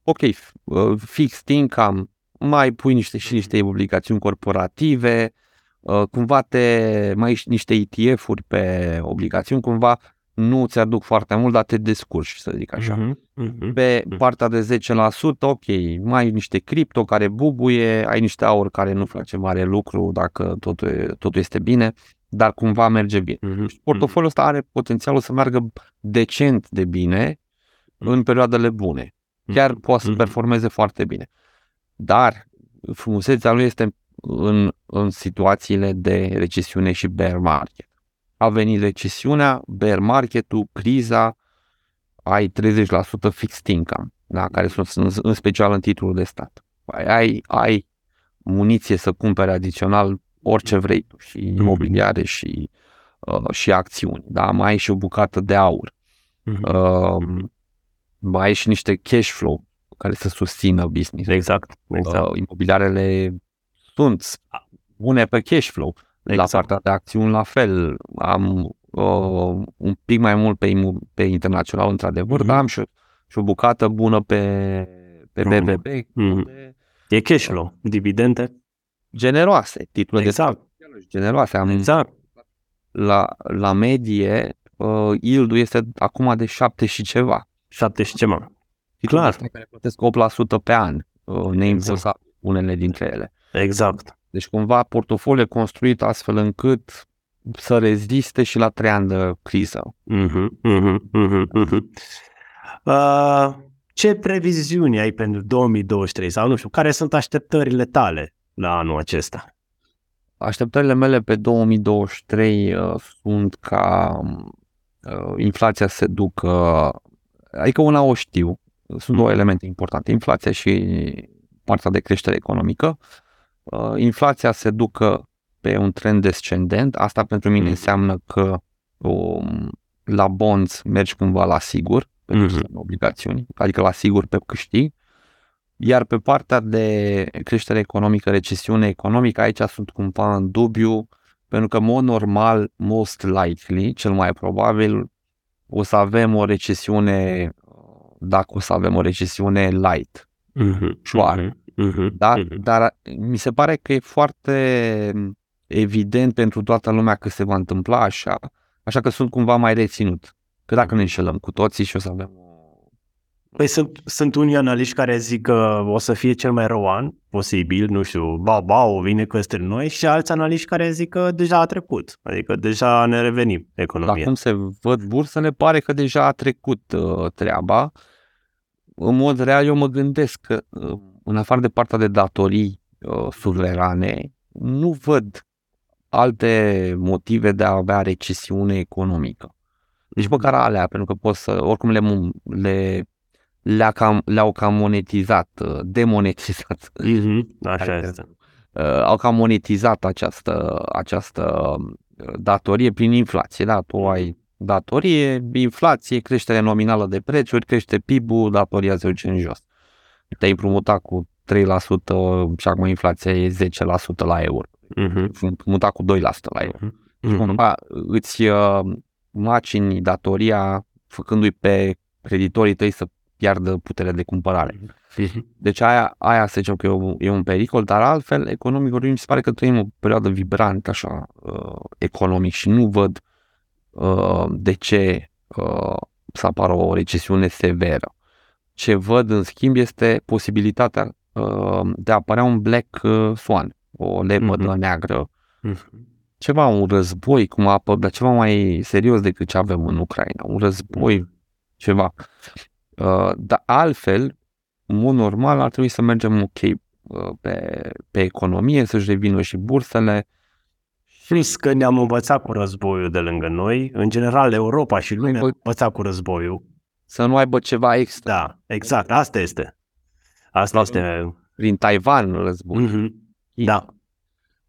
ok, f- uh, fixed income, mai pui niște și niște obligațiuni corporative, uh, cumva te mai ai și niște ETF-uri pe obligațiuni, cumva nu ți aduc foarte mult, dar te descurci, să zic așa. Mhm. Mhm. Pe Mhm. partea de 10%, ok, mai ai niște cripto care bubuie, ai niște aur care nu face mare lucru dacă totul, totul este bine, dar cumva merge bine. Mhm. Portofoliul ăsta are potențialul să meargă decent de bine în perioadele bune. chiar poate să Mhm. performeze foarte bine. Dar frumusețea lui este în, în situațiile de recesiune și bear market. A venit recesiunea, bear marketul, criza, ai 30% fixed income, da, care sunt în, în special în titlul de stat. Ai, ai, ai muniție să cumpere adițional orice vrei tu, și imobiliare și, uh, și acțiuni, da, mai ai și o bucată de aur, Mhm. uh, mai ai și niște cash flow care să susțină business. Exact, exact. Uh, imobiliarele sunt bune pe cash flow. La Exact. partea de acțiuni la fel. Am uh, un pic mai mult pe, imu- pe internațional, într-adevăr, Mhm. dar am și, o- și o bucată bună pe, pe Mhm. BBB, Mhm. unde E cash flow, dividende. generoase, titluri Exact, de generoase. Am, exact. la, la medie, uh, yield-ul este acum de 7 și ceva. Șapte și ceva. Titluri Clar. de stat care plătesc 8% pe an, uh, neimpulsat unele dintre ele. Exact. Deci cumva portofoliul e construit astfel încât să reziste și la trei ani de criză. Mhm, mhm, mhm, mhm. Uh, ce previziuni ai pentru 2023 sau nu știu, care sunt așteptările tale la anul acesta? Așteptările mele pe 2023 uh, sunt ca uh, inflația să ducă, adică una o știu, sunt două Mhm. elemente importante, inflația și partea de creștere economică. Uh, inflația se ducă pe un trend descendent, asta pentru mine Mhm. înseamnă că um, la bonds mergi cumva la sigur, pentru Mhm. că sunt obligațiuni, adică la sigur pe câștig, iar pe partea de creștere economică, recesiune economică, aici sunt cumva în dubiu, pentru că, în mod normal, most likely, cel mai probabil, o să avem o recesiune, dacă o să avem o recesiune light, Mhm, Șoară. mhm, mhm, da? mhm. dar mi se pare că e foarte evident pentru toată lumea că se va întâmpla așa, așa că sunt cumva mai reținut. Că dacă ne înșelăm cu toții și o să avem o Păi sunt, sunt unii analiști care zic că o să fie cel mai rău an posibil, nu știu, ba, ba, o vine către noi și alți analiști care zic că deja a trecut, adică deja ne revenim La economia. cum se văd bursele, pare că deja a trecut uh, treaba. În mod real, eu mă gândesc că, uh, în afară de partea de datorii uh, suverane, nu văd alte motive de a avea recesiune economică. Deci măcar alea, pentru că pot să, oricum le, le, le-a cam, le-au cam monetizat, uh, demonetizat. Mhm, Așa Hai că- este. uh, au cam monetizat această, această uh, datorie prin inflație. Da? Tu ai datorie, inflație, creștere nominală de prețuri, crește PIB-ul, datoria se duce în jos. Te-ai împrumutat cu 3% și acum inflația e 10% la euro. Mhm, Împrumutat cu 2% la euro. mhm, Și mhm. cumva îți uh, macini datoria făcându-i pe creditorii tăi să piardă puterea de cumpărare. Mhm. Deci aia, aia să zicem că e un, e un pericol, dar altfel, economic vorbind, mi se pare că trăim o perioadă vibrantă așa, uh, economic și nu văd uh, de ce uh, să apară o recesiune severă. Ce văd, în schimb, este posibilitatea uh, de a apărea un black uh, swan, o lepădă Mhm. neagră, Mhm. ceva, un război, cum a apărut, dar ceva mai serios decât ce avem în Ucraina, un război, ceva. Uh, dar altfel, în mod normal, ar trebui să mergem ok uh, pe, pe economie, să-și revină și bursele. Plus că ne-am învățat cu războiul de lângă noi, în general Europa și lumea a Bă- învățat cu războiul. Să nu aibă ceva extra. Da, exact, asta este. Asta La- este. Prin Taiwan război. Mhm. Da.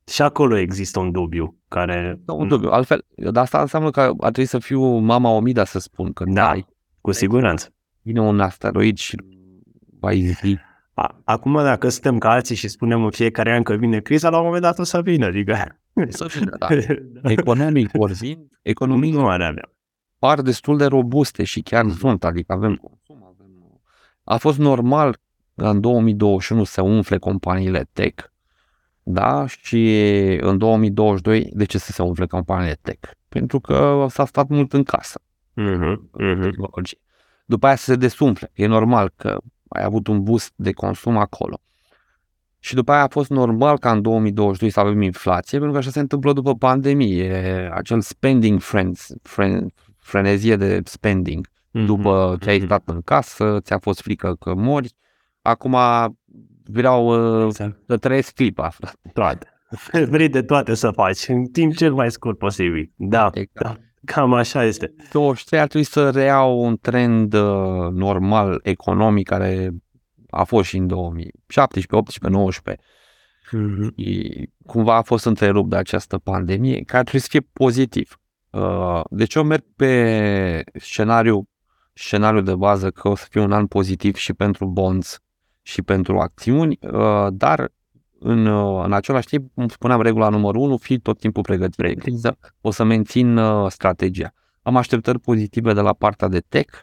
Și acolo există un dubiu care... Nu, un dubiu. Altfel, dar asta înseamnă că ar trebui să fiu mama Omida să spun că Da. da, Cu siguranță. vine un asteroid și va izbi. A- Acum, dacă suntem ca alții și spunem în fiecare an că vine criza, la un moment dat o să vină, adică... Să vină, da. Economic vorbind, economic nu are avea. Par destul de robuste și chiar Mhm. sunt, adică avem consum, avem... A fost normal ca în 2021 să umfle companiile tech, da? Și în 2022, de ce să se umfle companiile tech? Pentru că s-a stat mult în casă, Mhm, mhm. tehnologie. După aia să se desumfle, e normal că ai avut un boost de consum acolo. Și după aia a fost normal ca în 2022 să avem inflație, pentru că așa se întâmplă după pandemie, acel spending friends, fren, frenezie de spending, după ce ai mhm. stat în casă, ți-a fost frică că mori, acum vreau uh, Exact. să trăiesc clipa, frate. Toate. Vrei de toate să faci în timp cel mai scurt posibil. Da, Exact. da. Cam așa este. 23 ar trebui să reiau un trend uh, normal economic care a fost și în 2017, 18, 19. Mhm. Și cumva a fost întrerupt de această pandemie, care ar trebui să fie pozitiv. Uh, Deci eu merg pe scenariu, scenariu de bază că o să fie un an pozitiv și pentru bonds și pentru acțiuni, uh, dar în, uh, în același timp, cum spuneam, regula numărul 1, fi tot timpul pregătit. De criză, o să mențin uh, strategia. Am așteptări pozitive de la partea de tech.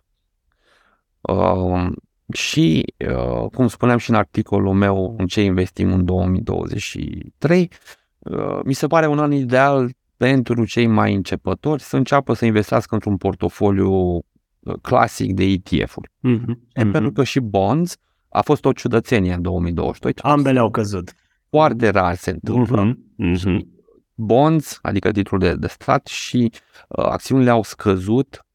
Uh, și, uh, cum spuneam și în articolul meu, în ce investim în 2023, uh, mi se pare un an ideal pentru cei mai începători să înceapă să investească într-un portofoliu uh, clasic de ETF-uri. Mhm. Mm-hmm. Pentru că și bonds a fost o ciudățenie în 2022. Ambele au căzut. Foarte rar se întâmplă. Mhm. Mhm. Bonds, adică titlul de, de stat și uh, acțiunile au scăzut.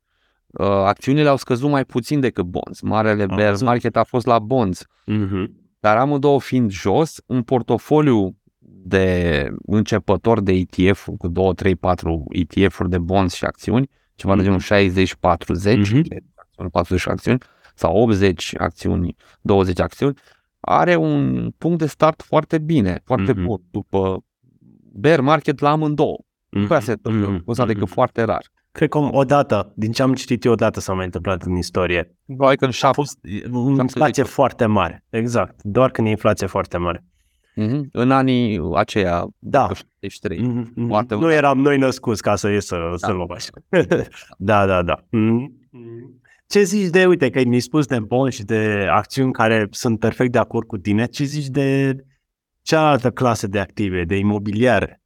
Uh, acțiunile au scăzut mai puțin decât bonds. Marele Am bear văzut. market a fost la bonds. Mhm. Dar amândouă fiind jos, un portofoliu de începător de ETF cu 2, 3, 4 ETF-uri de bonds și acțiuni, ceva de genul 60-40, Mhm. de acțiuni, 40 acțiuni, sau 80 acțiuni, 20 acțiuni, are un punct de start foarte bine, foarte Mhm. bun, după bear market la amândouă. Nu prea se întâmplă, Mhm. mm adică foarte rar. Cred că odată, din ce am citit eu, odată s-a mai întâmplat în istorie. Probabil că în A șapte. fost inflație foarte mare. Exact. Doar când e inflație foarte mare. Mhm. În anii aceia, Da. 73. Mhm, mhm. Foarte nu eram noi născuți ca să ies să, da. să luăm așa. da, da, da. Mhm. Ce zici de, uite, că mi-ai spus de boni și de acțiuni care sunt perfect de acord cu tine, ce zici de cealaltă clasă de active, de imobiliare,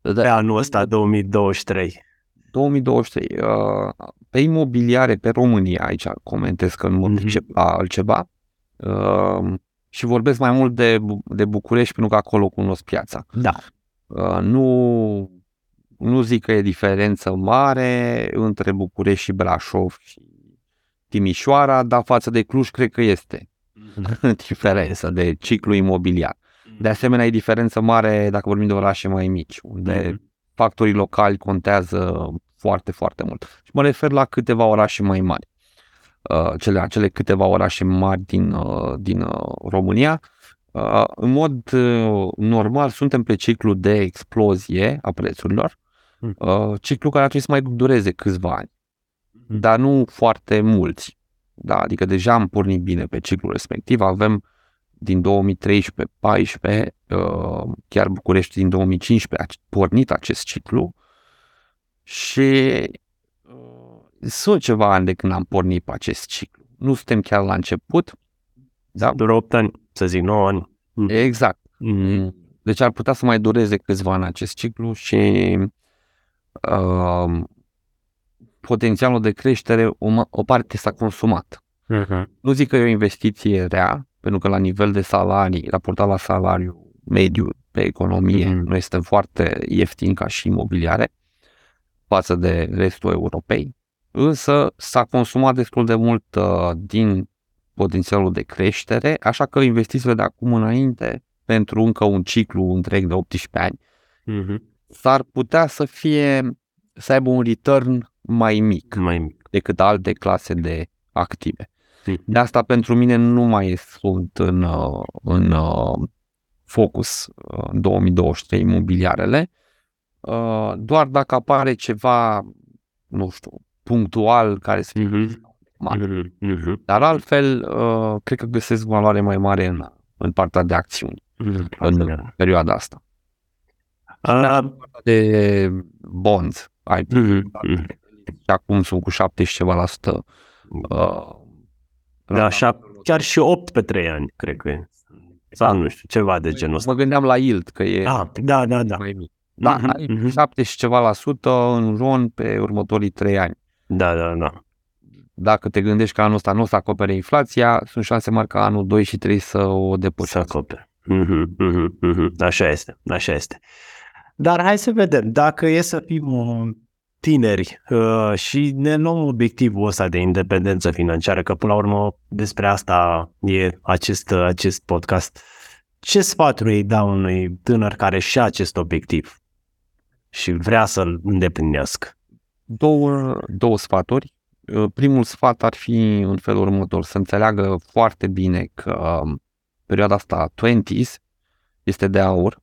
pe Da, anul ăsta, 2023? 2023. uh, Pe imobiliare, pe România, aici comentez că nu mă Mhm. pricep la altceva, uh, și vorbesc mai mult de, Bu- de București pentru că acolo cunosc piața. Da. Uh, Nu, nu zic că e diferență mare între București și Brașov și Timișoara, dar față de Cluj cred că este diferență de ciclu imobiliar. De asemenea, e diferență mare dacă vorbim de orașe mai mici, unde Mhm. factorii locali contează foarte, foarte mult. Și mă refer la câteva orașe mai mari. Uh, Cele, acele câteva orașe mari din, uh, din uh, România. Uh, În mod uh, normal suntem pe ciclu de explozie a prețurilor, Mm. uh, ciclu care ar trebui să mai dureze câțiva ani, Mm. dar nu foarte mulți. Da, adică deja am pornit bine pe ciclul respectiv, avem din 2013-14, uh, chiar București din 2015 a pornit acest ciclu și uh, sunt ceva ani de când am pornit pe acest ciclu. Nu suntem chiar la început, da? Doar 8 ani, să zic 9 ani. Exact. Mhm. Deci ar putea să mai dureze câțiva ani acest ciclu și uh, potențialul de creștere, o, ma- o parte s-a consumat. Mhm. Nu zic că e o investiție rea, pentru că la nivel de salarii, raportat la salariu mediu pe economie, Mhm. noi suntem foarte ieftini ca și imobiliare față de restul Europei, însă s-a consumat destul de mult uh, din potențialul de creștere, așa că investițiile de acum înainte, pentru încă un ciclu întreg de 18 ani, Mhm. s-ar putea să fie, să aibă un return mai mic Mai mic. decât alte clase de active. Mhm. De asta pentru mine nu mai sunt în, uh, în uh, focus uh, în 2023 imobiliarele, uh, doar dacă apare ceva, nu știu, punctual care să fie Mhm. mare. Mhm. Mhm. Dar altfel, uh, cred că găsesc valoare mai mare în, în partea de acțiuni Mhm. în perioada asta. Ah, De bonds, ai mhm. Mhm. și acum sunt cu 70 și ceva la sută. Uh, Da, așa, chiar și 8 pe 3 ani, cred că e. Sau nu știu, ceva de genul ăsta. Mă gândeam la yield, că e Ah, da, da, da. mai mic. Da, Mhm, ai mhm. 70 și ceva la sută în ron pe următorii 3 ani. Da, da, da. Dacă te gândești că anul ăsta nu o să acopere inflația, sunt șanse mari ca anul 2 și 3 să o Să depășească. acopere. Mhm, mhm, mhm. Așa este, așa este. Dar hai să vedem, dacă e să fim uh, tineri uh, și ne luăm obiectivul ăsta de independență financiară, că până la urmă despre asta e acest, acest podcast. Ce sfaturi îi dau unui tânăr care și acest obiectiv și vrea să-l îndeplinească? Două, două sfaturi. Uh, primul sfat ar fi în felul următor, să înțeleagă foarte bine că um, perioada asta 20s este de aur,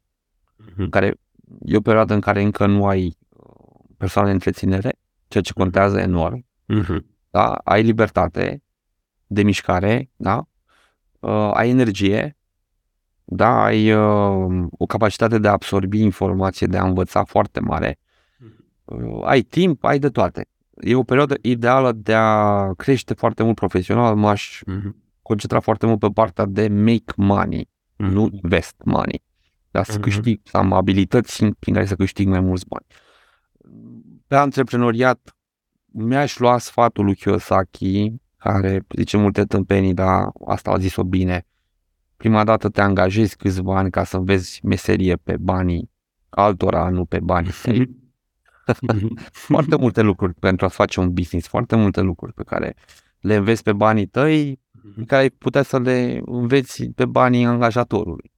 mm-hmm. care e o perioadă în care încă nu ai uh, persoane de întreținere, ceea ce contează enorm. Mm-hmm. Da? Ai libertate de mișcare, da? Uh, ai energie, da? ai uh, o capacitate de a absorbi informație, de a învăța foarte mare. Uh, ai timp, ai de toate. E o perioadă ideală de a crește foarte mult profesional, m-aș mm-hmm. concentra foarte mult pe partea de make money, mm-hmm. nu invest money. Dar să mm-hmm. câștig, să am abilități prin care să câștig mai mulți bani. Pe antreprenoriat, mi-aș lua sfatul lui Kiyosaki, care zice multe tâmpenii, dar asta a zis-o bine. Prima dată te angajezi câțiva ani ca să vezi meserie pe banii altora, nu pe banii tăi. foarte multe lucruri pentru a face un business, foarte multe lucruri pe care le înveți pe banii tăi, pe care ai putea să le înveți pe banii angajatorului.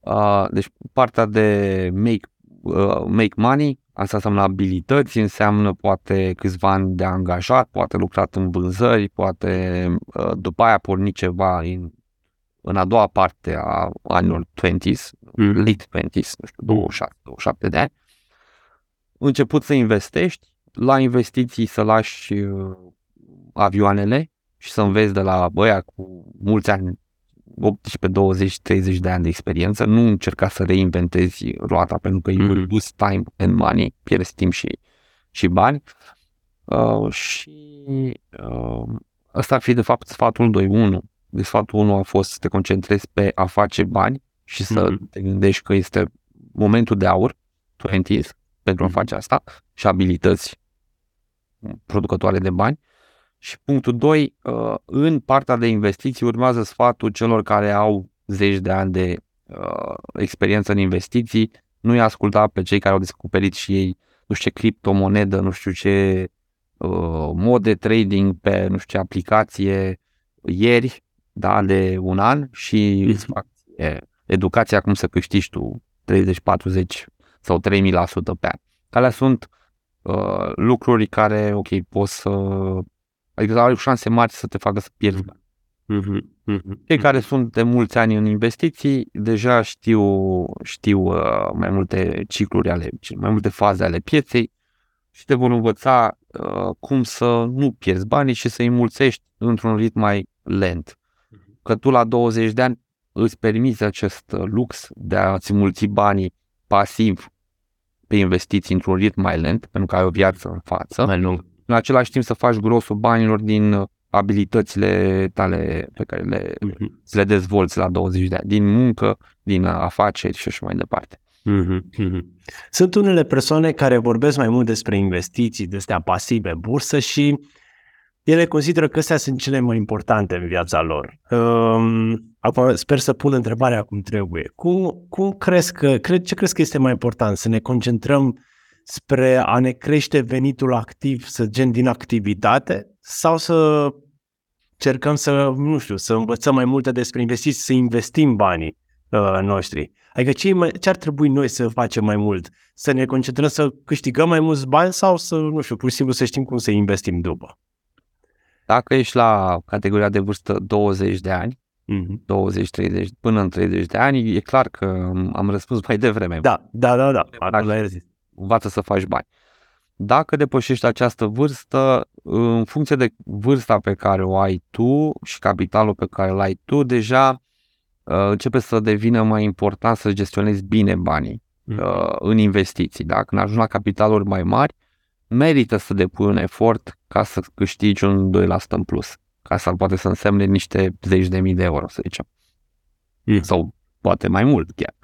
Uh, deci partea de make, uh, make money, asta înseamnă abilități, înseamnă poate câțiva ani de angajat, poate lucrat în vânzări, poate uh, după aia porni ceva în, în a doua parte a anilor 20s, mm. late 20s, nu știu, 26, 27 de ani. Început să investești, la investiții să lași uh, avioanele și să înveți de la băia cu mulți ani 18, 20, 30 de ani de experiență, nu încerca să reinventezi roata pentru că you will lose time and money, pierzi timp și, și bani. Uh, și uh, ăsta ar fi de fapt sfatul 2.1. De sfatul 1 a fost să te concentrezi pe a face bani și să mm-hmm. te gândești că este momentul de aur, 20 pentru a mhm. face asta și abilități producătoare de bani și punctul 2, uh, în partea de investiții urmează sfatul celor care au zeci de ani de uh, experiență în investiții, nu-i asculta pe cei care au descoperit și ei nu știu ce criptomonedă, nu știu ce uh, mod de trading pe nu știu ce aplicație ieri, da, de un an și îți fac educația cum să câștigi tu 30, 40 sau 3000% pe an. Alea sunt uh, lucruri care, ok, poți să Adică au șanse mari să te facă să pierzi bani. Mm-hmm. Mm-hmm. Cei care sunt de mulți ani în investiții deja știu, știu uh, mai multe cicluri ale, mai multe faze ale pieței și te vor învăța uh, cum să nu pierzi banii și să îi mulțești într-un ritm mai lent. Mhm. Că tu la 20 de ani îți permiți acest lux de a-ți mulți banii pasiv pe investiții într-un ritm mai lent, pentru că ai o viață în față. Mai lung în același timp să faci grosul banilor din uh, abilitățile tale pe care le, mm-hmm. le dezvolți la 20 de ani, din muncă, din afaceri și așa mai departe. Mm-hmm. Sunt unele persoane care vorbesc mai mult despre investiții, despre pasive, bursă și ele consideră că astea sunt cele mai importante în viața lor. Um, acum sper să pun întrebarea cum trebuie. Cum, cum crezi că, cred, ce crezi că este mai important? Să ne concentrăm spre a ne crește venitul activ, să gen din activitate, sau să cercăm să, nu știu, să învățăm mai multe despre investiții, să investim banii uh, noștri. Adică ce, ce ar trebui noi să facem mai mult? Să ne concentrăm să câștigăm mai mulți bani sau să, nu știu, pur și simplu să știm cum să investim după? Dacă ești la categoria de vârstă 20 de ani, mm-hmm. 20-30, până în 30 de ani, e clar că am răspuns mai devreme. Da, da, da, da. Atunci ai zis învață să faci bani. Dacă depășești această vârstă, în funcție de vârsta pe care o ai tu și capitalul pe care îl ai tu, deja uh, începe să devină mai important să gestionezi bine banii mm. uh, în investiții. Da? Când ajungi la capitaluri mai mari, merită să depui un efort ca să câștigi un 2% în plus. Ca să poate să însemne niște zeci de mii de euro, să zicem. Mm. Sau poate mai mult chiar.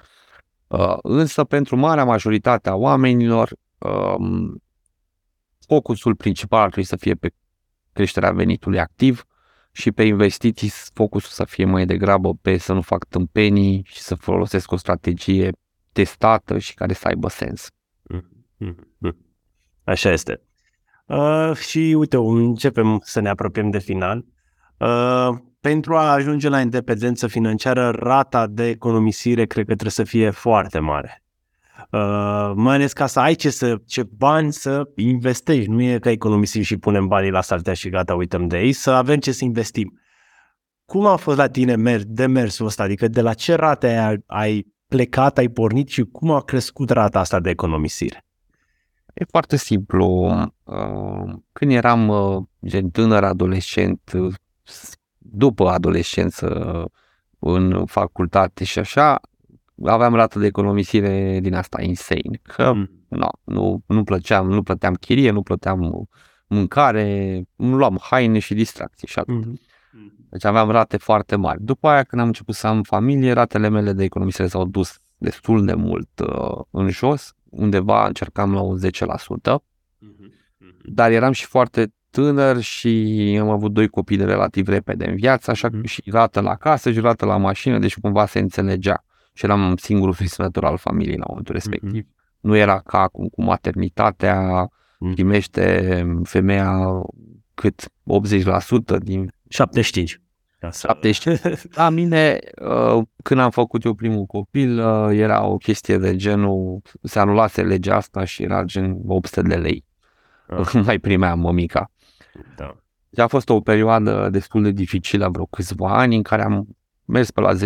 Uh, însă pentru marea majoritate a oamenilor um, focusul principal ar trebui să fie pe creșterea venitului activ și pe investiții focusul să fie mai degrabă pe să nu fac tâmpenii și să folosesc o strategie testată și care să aibă sens. Mm. Mm-hmm. Așa este. Uh, și uite, începem să ne apropiem de final. Uh, pentru a ajunge la independență financiară, rata de economisire cred că trebuie să fie foarte mare. Uh, mai ales ca să ai ce, să, ce bani să investești. Nu e că economisim și punem banii la saltea și gata, uităm de ei, să avem ce să investim. Cum a fost la tine mer- demersul ăsta? Adică de la ce rate ai, ai plecat, ai pornit și cum a crescut rata asta de economisire? E foarte simplu. Uh, când eram uh, gen tânăr, adolescent, uh, după adolescență, în facultate și așa, aveam rată de economisire din asta insane. Că mm. no, nu, nu plăceam, nu plăteam chirie, nu plăteam mâncare, nu luam haine și distracții și atât. Mm. Deci aveam rate foarte mari. După aia, când am început să am familie, ratele mele de economisire s-au dus destul de mult uh, în jos, undeva încercam la un 10%, mm-hmm. dar eram și foarte tânăr și am avut doi copii de relativ repede în viață, așa că mm-hmm. și rată la casă și rată la mașină, deci cumva se înțelegea. Și eram singurul susținător al familiei la momentul respectiv. Mm-hmm. Nu era ca acum cu maternitatea, mm-hmm. primește femeia cât 80% din 75. 75. La mine, uh, când am făcut eu primul copil, uh, era o chestie de genul, se anulase legea asta și era gen 800 de lei. Ah. Mai primeam mămica. Da. Deci a fost o perioadă destul de dificilă, vreo câțiva ani, în care am mers pe la 10%.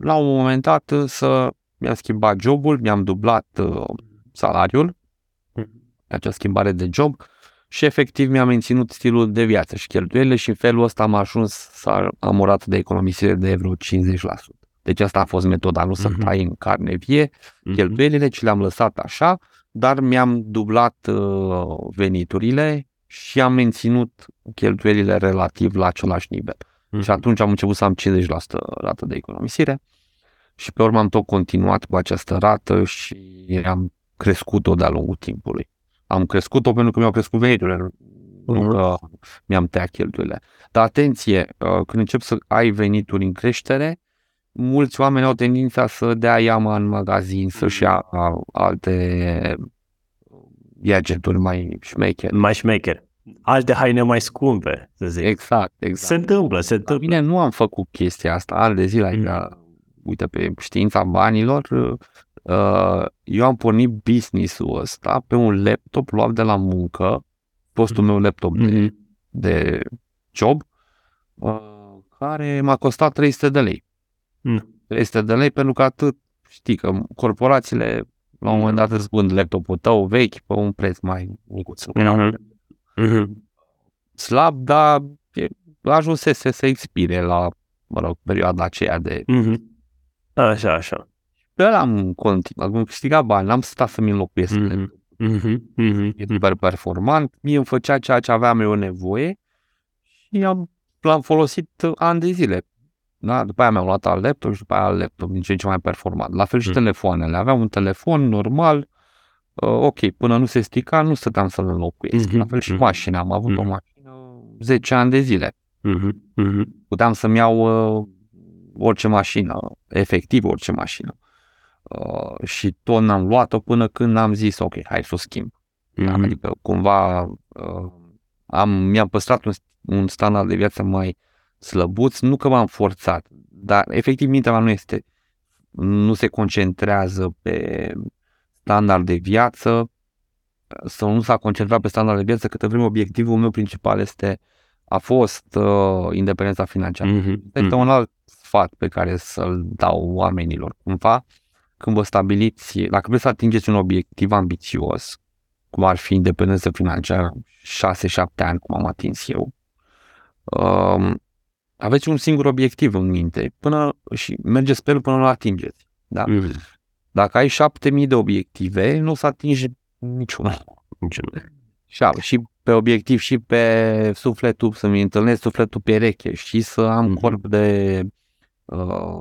La un moment dat să mi-am schimbat jobul, mi-am dublat uh, salariul, mm. acea schimbare de job și efectiv mi-am menținut stilul de viață și cheltuielile și în felul ăsta am ajuns să am o rată de economisire de vreo 50%. Deci asta a fost metoda, nu să mm-hmm. tai în carne vie mm-hmm. cheltuielile, ci le-am lăsat așa, dar mi-am dublat uh, veniturile și am menținut cheltuielile relativ la același nivel. Mm-hmm. Și atunci am început să am 50% rată de economisire și pe urmă am tot continuat cu această rată și am crescut-o de-a lungul timpului am crescut-o pentru că mi-au crescut veniturile, nu mhm. că mi-am tăiat cheltuielile. Dar atenție, uh, când încep să ai venituri în creștere, mulți oameni au tendința să dea iama în magazin, să-și ia uh, alte gadgeturi mai șmecher. Mai șmecher. Alte haine mai scumpe, să zic. Exact, exact. Se întâmplă, se întâmplă. Bine, nu am făcut chestia asta ani de zile, adică, mm. Uite, pe știința banilor, Uh, eu am pornit business-ul ăsta pe un laptop luat de la muncă, postul meu laptop mm-hmm. de, de job, uh, care m-a costat 300 de lei. Mm. 300 de lei pentru că atât, știi că corporațiile la un moment dat îți vând laptopul tău vechi pe un preț mai micuț. Mm-hmm. Slab, dar ajunsese să expire la, mă rog, perioada aceea de... Mm-hmm. Așa, așa pe ăla am continuat, am câștigat bani, n-am stat să-mi înlocuiesc mm-hmm. Mm-hmm. Mm-hmm. E super performant, mie îmi făcea ceea ce aveam eu nevoie și am, l-am folosit ani de zile. Da? După aia mi-am luat alt laptop și după aia alt laptop din ce în ce mai performant. La fel și mm. telefoanele. Aveam un telefon normal, uh, ok, până nu se strica, nu stăteam să-l înlocuiesc. Mm-hmm. La fel și mm-hmm. mașina. Am avut mm-hmm. o mașină 10 ani de zile. Mm-hmm. Mm-hmm. Puteam să-mi iau uh, orice mașină, efectiv orice mașină. Uh, și tot n-am luat-o până când am zis, ok, hai să o schimb. Mm-hmm. Adică cumva uh, am, mi-am păstrat un, un standard de viață mai slăbuț, nu că m-am forțat, dar efectiv mintea mea nu este, nu se concentrează pe standard de viață sau nu s-a concentrat pe standard de viață, câte vreme obiectivul meu principal este a fost uh, independența financiară. Mm-hmm. Este un alt sfat pe care să-l dau oamenilor. Cumva, când vă stabiliți, dacă vreți să atingeți un obiectiv ambițios, cum ar fi independență financiară, 6-7 ani, cum am atins eu, um, aveți un singur obiectiv în minte până și mergeți pe el până nu atingeți. Da? Mm. Dacă ai 7000 de obiective, nu o să atingi niciunul. Niciunul. Și, și pe obiectiv și pe sufletul, să-mi întâlnesc sufletul pereche și să am mm-hmm. corp de uh,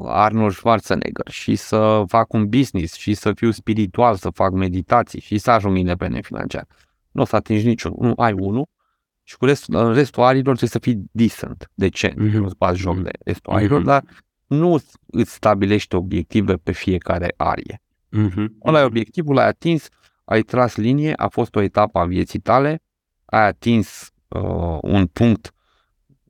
Arnold Schwarzenegger și să fac un business și să fiu spiritual, să fac meditații și să ajung independent financiar. Nu o să atingi niciunul. Nu ai unul și cu restul, restul arilor trebuie să fii decent, decent, mm-hmm. nu-ți bați joc de restul mm-hmm. arilor, dar nu îți stabilești obiective pe fiecare arie. Uh-huh. Ăla e obiectivul, ai atins, ai tras linie, a fost o etapă a vieții tale, ai atins uh, un punct,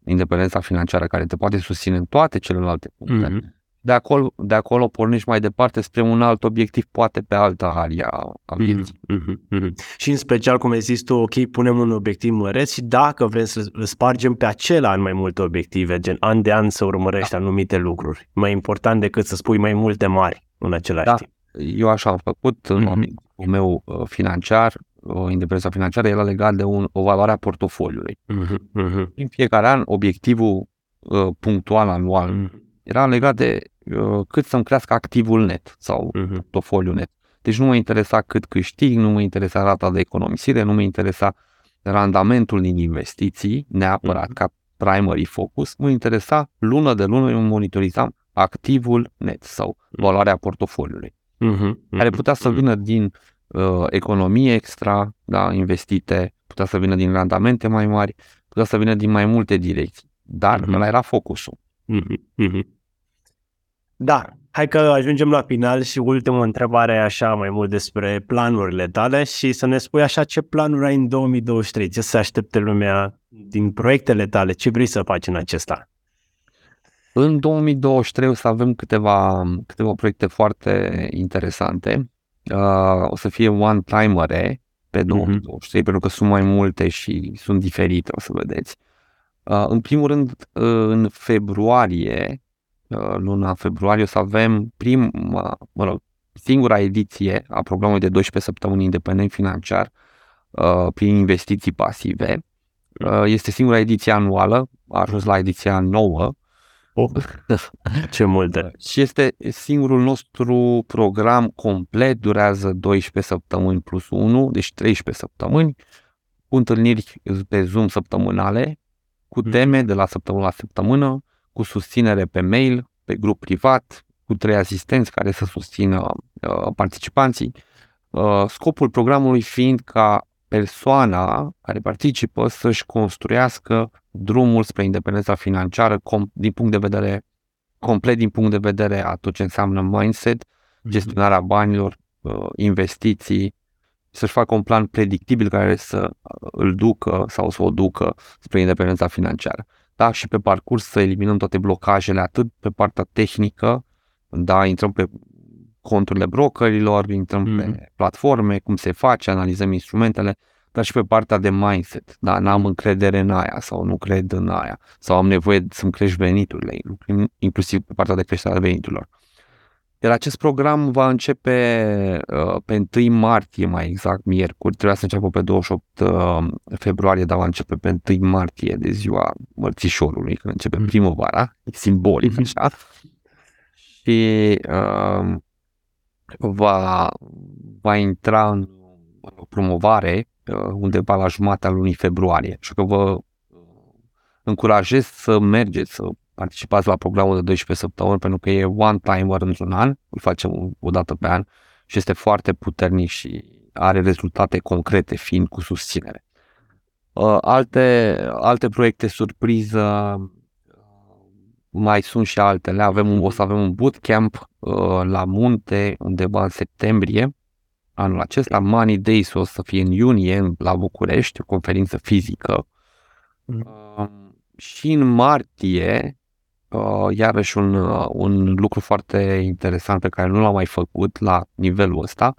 independența financiară, care te poate susține în toate celelalte puncte. Uh-huh de acolo, de acolo pornești mai departe spre un alt obiectiv, poate pe altă aria a mhm, vieții. Mm-hmm, mm-hmm. Și în special, cum ai zis tu, ok, punem un obiectiv măreț și dacă vrem să îl spargem pe acela în mai multe obiective, gen an de an să urmărești da. anumite lucruri, mai important decât să spui mai multe mari în același da. timp. Eu așa am făcut mm-hmm. în obiectivul meu uh, financiar, o independență financiară era legat de un, o valoare a portofoliului. Mm-hmm. În fiecare an, obiectivul uh, punctual anual mm-hmm. era legat de Uh, cât să-mi crească activul net sau uh-huh. portofoliul net. Deci nu mă interesa cât câștig, nu mă interesa rata de economisire, nu mă interesa randamentul din investiții, neapărat uh-huh. ca primary focus, mă interesa lună de lună, eu monitorizam activul net sau valoarea portofoliului, uh-huh. care putea să vină din uh, economie extra, da, investite, putea să vină din randamente mai mari, putea să vină din mai multe direcții, dar uh-huh. ăla era focusul. Uh-huh. Uh-huh. Da, hai că ajungem la final și ultima întrebare așa mai mult despre planurile tale și să ne spui așa ce planuri ai în 2023, ce se aștepte lumea din proiectele tale, ce vrei să faci în acesta? În 2023 o să avem câteva, câteva proiecte foarte interesante. Uh, o să fie one-timere pe 2023, mm-hmm. pentru că sunt mai multe și sunt diferite, o să vedeți. Uh, în primul rând, uh, în februarie Uh, luna februarie o să avem prima, mă rog, singura ediție a programului de 12 săptămâni independent financiar uh, prin investiții pasive. Uh, este singura ediție anuală, a ajuns la ediția nouă. Oh, ce multe! Și este singurul nostru program complet, durează 12 săptămâni plus 1, deci 13 săptămâni, cu întâlniri pe Zoom săptămânale, cu mm. teme de la săptămână la săptămână, cu susținere pe mail, pe grup privat, cu trei asistenți care să susțină uh, participanții. Uh, scopul programului fiind ca persoana care participă să-și construiască drumul spre independența financiară com- din punct de vedere complet din punct de vedere a tot ce înseamnă mindset, mhm. gestionarea banilor, uh, investiții, să-și facă un plan predictibil care să îl ducă sau să o ducă spre independența financiară da, și pe parcurs să eliminăm toate blocajele, atât pe partea tehnică, da, intrăm pe conturile brokerilor, intrăm mm. pe platforme, cum se face, analizăm instrumentele, dar și pe partea de mindset, da, n-am încredere în aia sau nu cred în aia sau am nevoie să-mi crești veniturile, inclusiv pe partea de creștere a veniturilor. Iar acest program va începe uh, pe 1 martie, mai exact, miercuri. Trebuia să înceapă pe 28 uh, februarie, dar va începe pe 1 martie, de ziua mărțișorului, când începe mm. primăvara, e simbolic mm-hmm. așa. Și uh, va, va intra în promovare uh, undeva la jumatea lunii februarie. Așa că vă uh, încurajez să mergeți, să participați la programul de 12 săptămâni pentru că e one-timer într-un an, îl facem o dată pe an și este foarte puternic și are rezultate concrete fiind cu susținere. Uh, alte, alte proiecte surpriză uh, mai sunt și altele. Avem, o să avem un bootcamp uh, la munte undeva în septembrie anul acesta. Money Days o să fie în iunie la București, o conferință fizică. Mm. Uh, și în martie uh, iarăși un, uh, un lucru foarte interesant pe care nu l-am mai făcut la nivelul ăsta.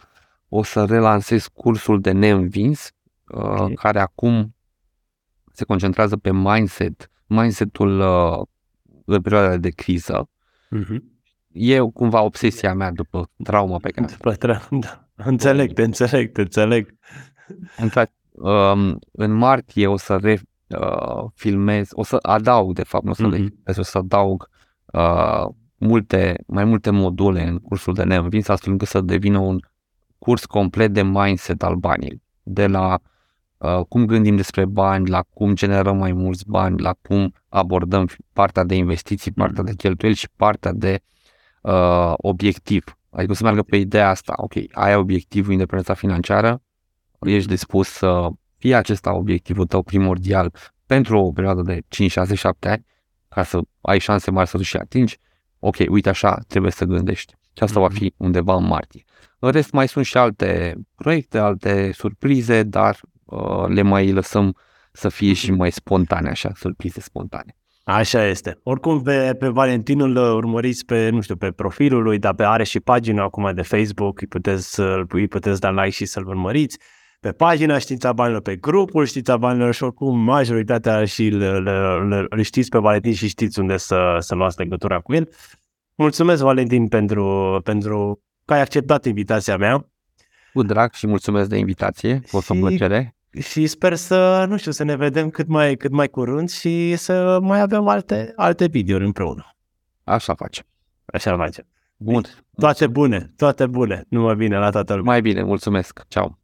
O să relansez cursul de neînvins, uh, okay. care acum se concentrează pe mindset, mindsetul uh, în perioada de criză. Uh-huh. E cumva obsesia mea după trauma pe care... După tra- da. Înțeleg, te înțeleg, te înțeleg. În fact, um, în martie o să re, uh, filmez, o să adaug, de fapt, nu o să mm-hmm. le filmez, o să adaug uh, multe, mai multe module în cursul de neînvins, astfel încât să devină un curs complet de mindset al banilor. De la uh, cum gândim despre bani, la cum generăm mai mulți bani, la cum abordăm partea de investiții, partea de cheltuieli și partea de uh, obiectiv. Adică să meargă pe ideea asta, ok, ai obiectivul independența financiară, ești dispus să fie acesta obiectivul tău primordial pentru o perioadă de 5, 6, 7 ani, ca să ai șanse mari să și atingi, ok, uite așa trebuie să gândești. Și asta va fi undeva în martie. În rest mai sunt și alte proiecte, alte surprize, dar uh, le mai lăsăm să fie și mai spontane, așa, surprize spontane. Așa este. Oricum, pe, pe Valentin îl urmăriți pe, nu știu, pe profilul lui, dar pe are și pagina acum de Facebook, îi puteți, îi puteți da like și să-l urmăriți. Pe pagina Știința Banilor, pe grupul Știința Banilor și oricum majoritatea și le, le, le, le știți pe Valentin și știți unde să, să luați legătura cu el. Mulțumesc, Valentin, pentru, pentru că ai acceptat invitația mea. Cu drag și mulțumesc de invitație, o să plăcere. Și sper să, nu știu, să ne vedem cât mai, cât mai curând și să mai avem alte, alte videouri împreună. Așa facem. Așa facem. Bun. Toate bune, toate bune. Numai bine la toată lumea. Mai bine, mulțumesc. Ceau.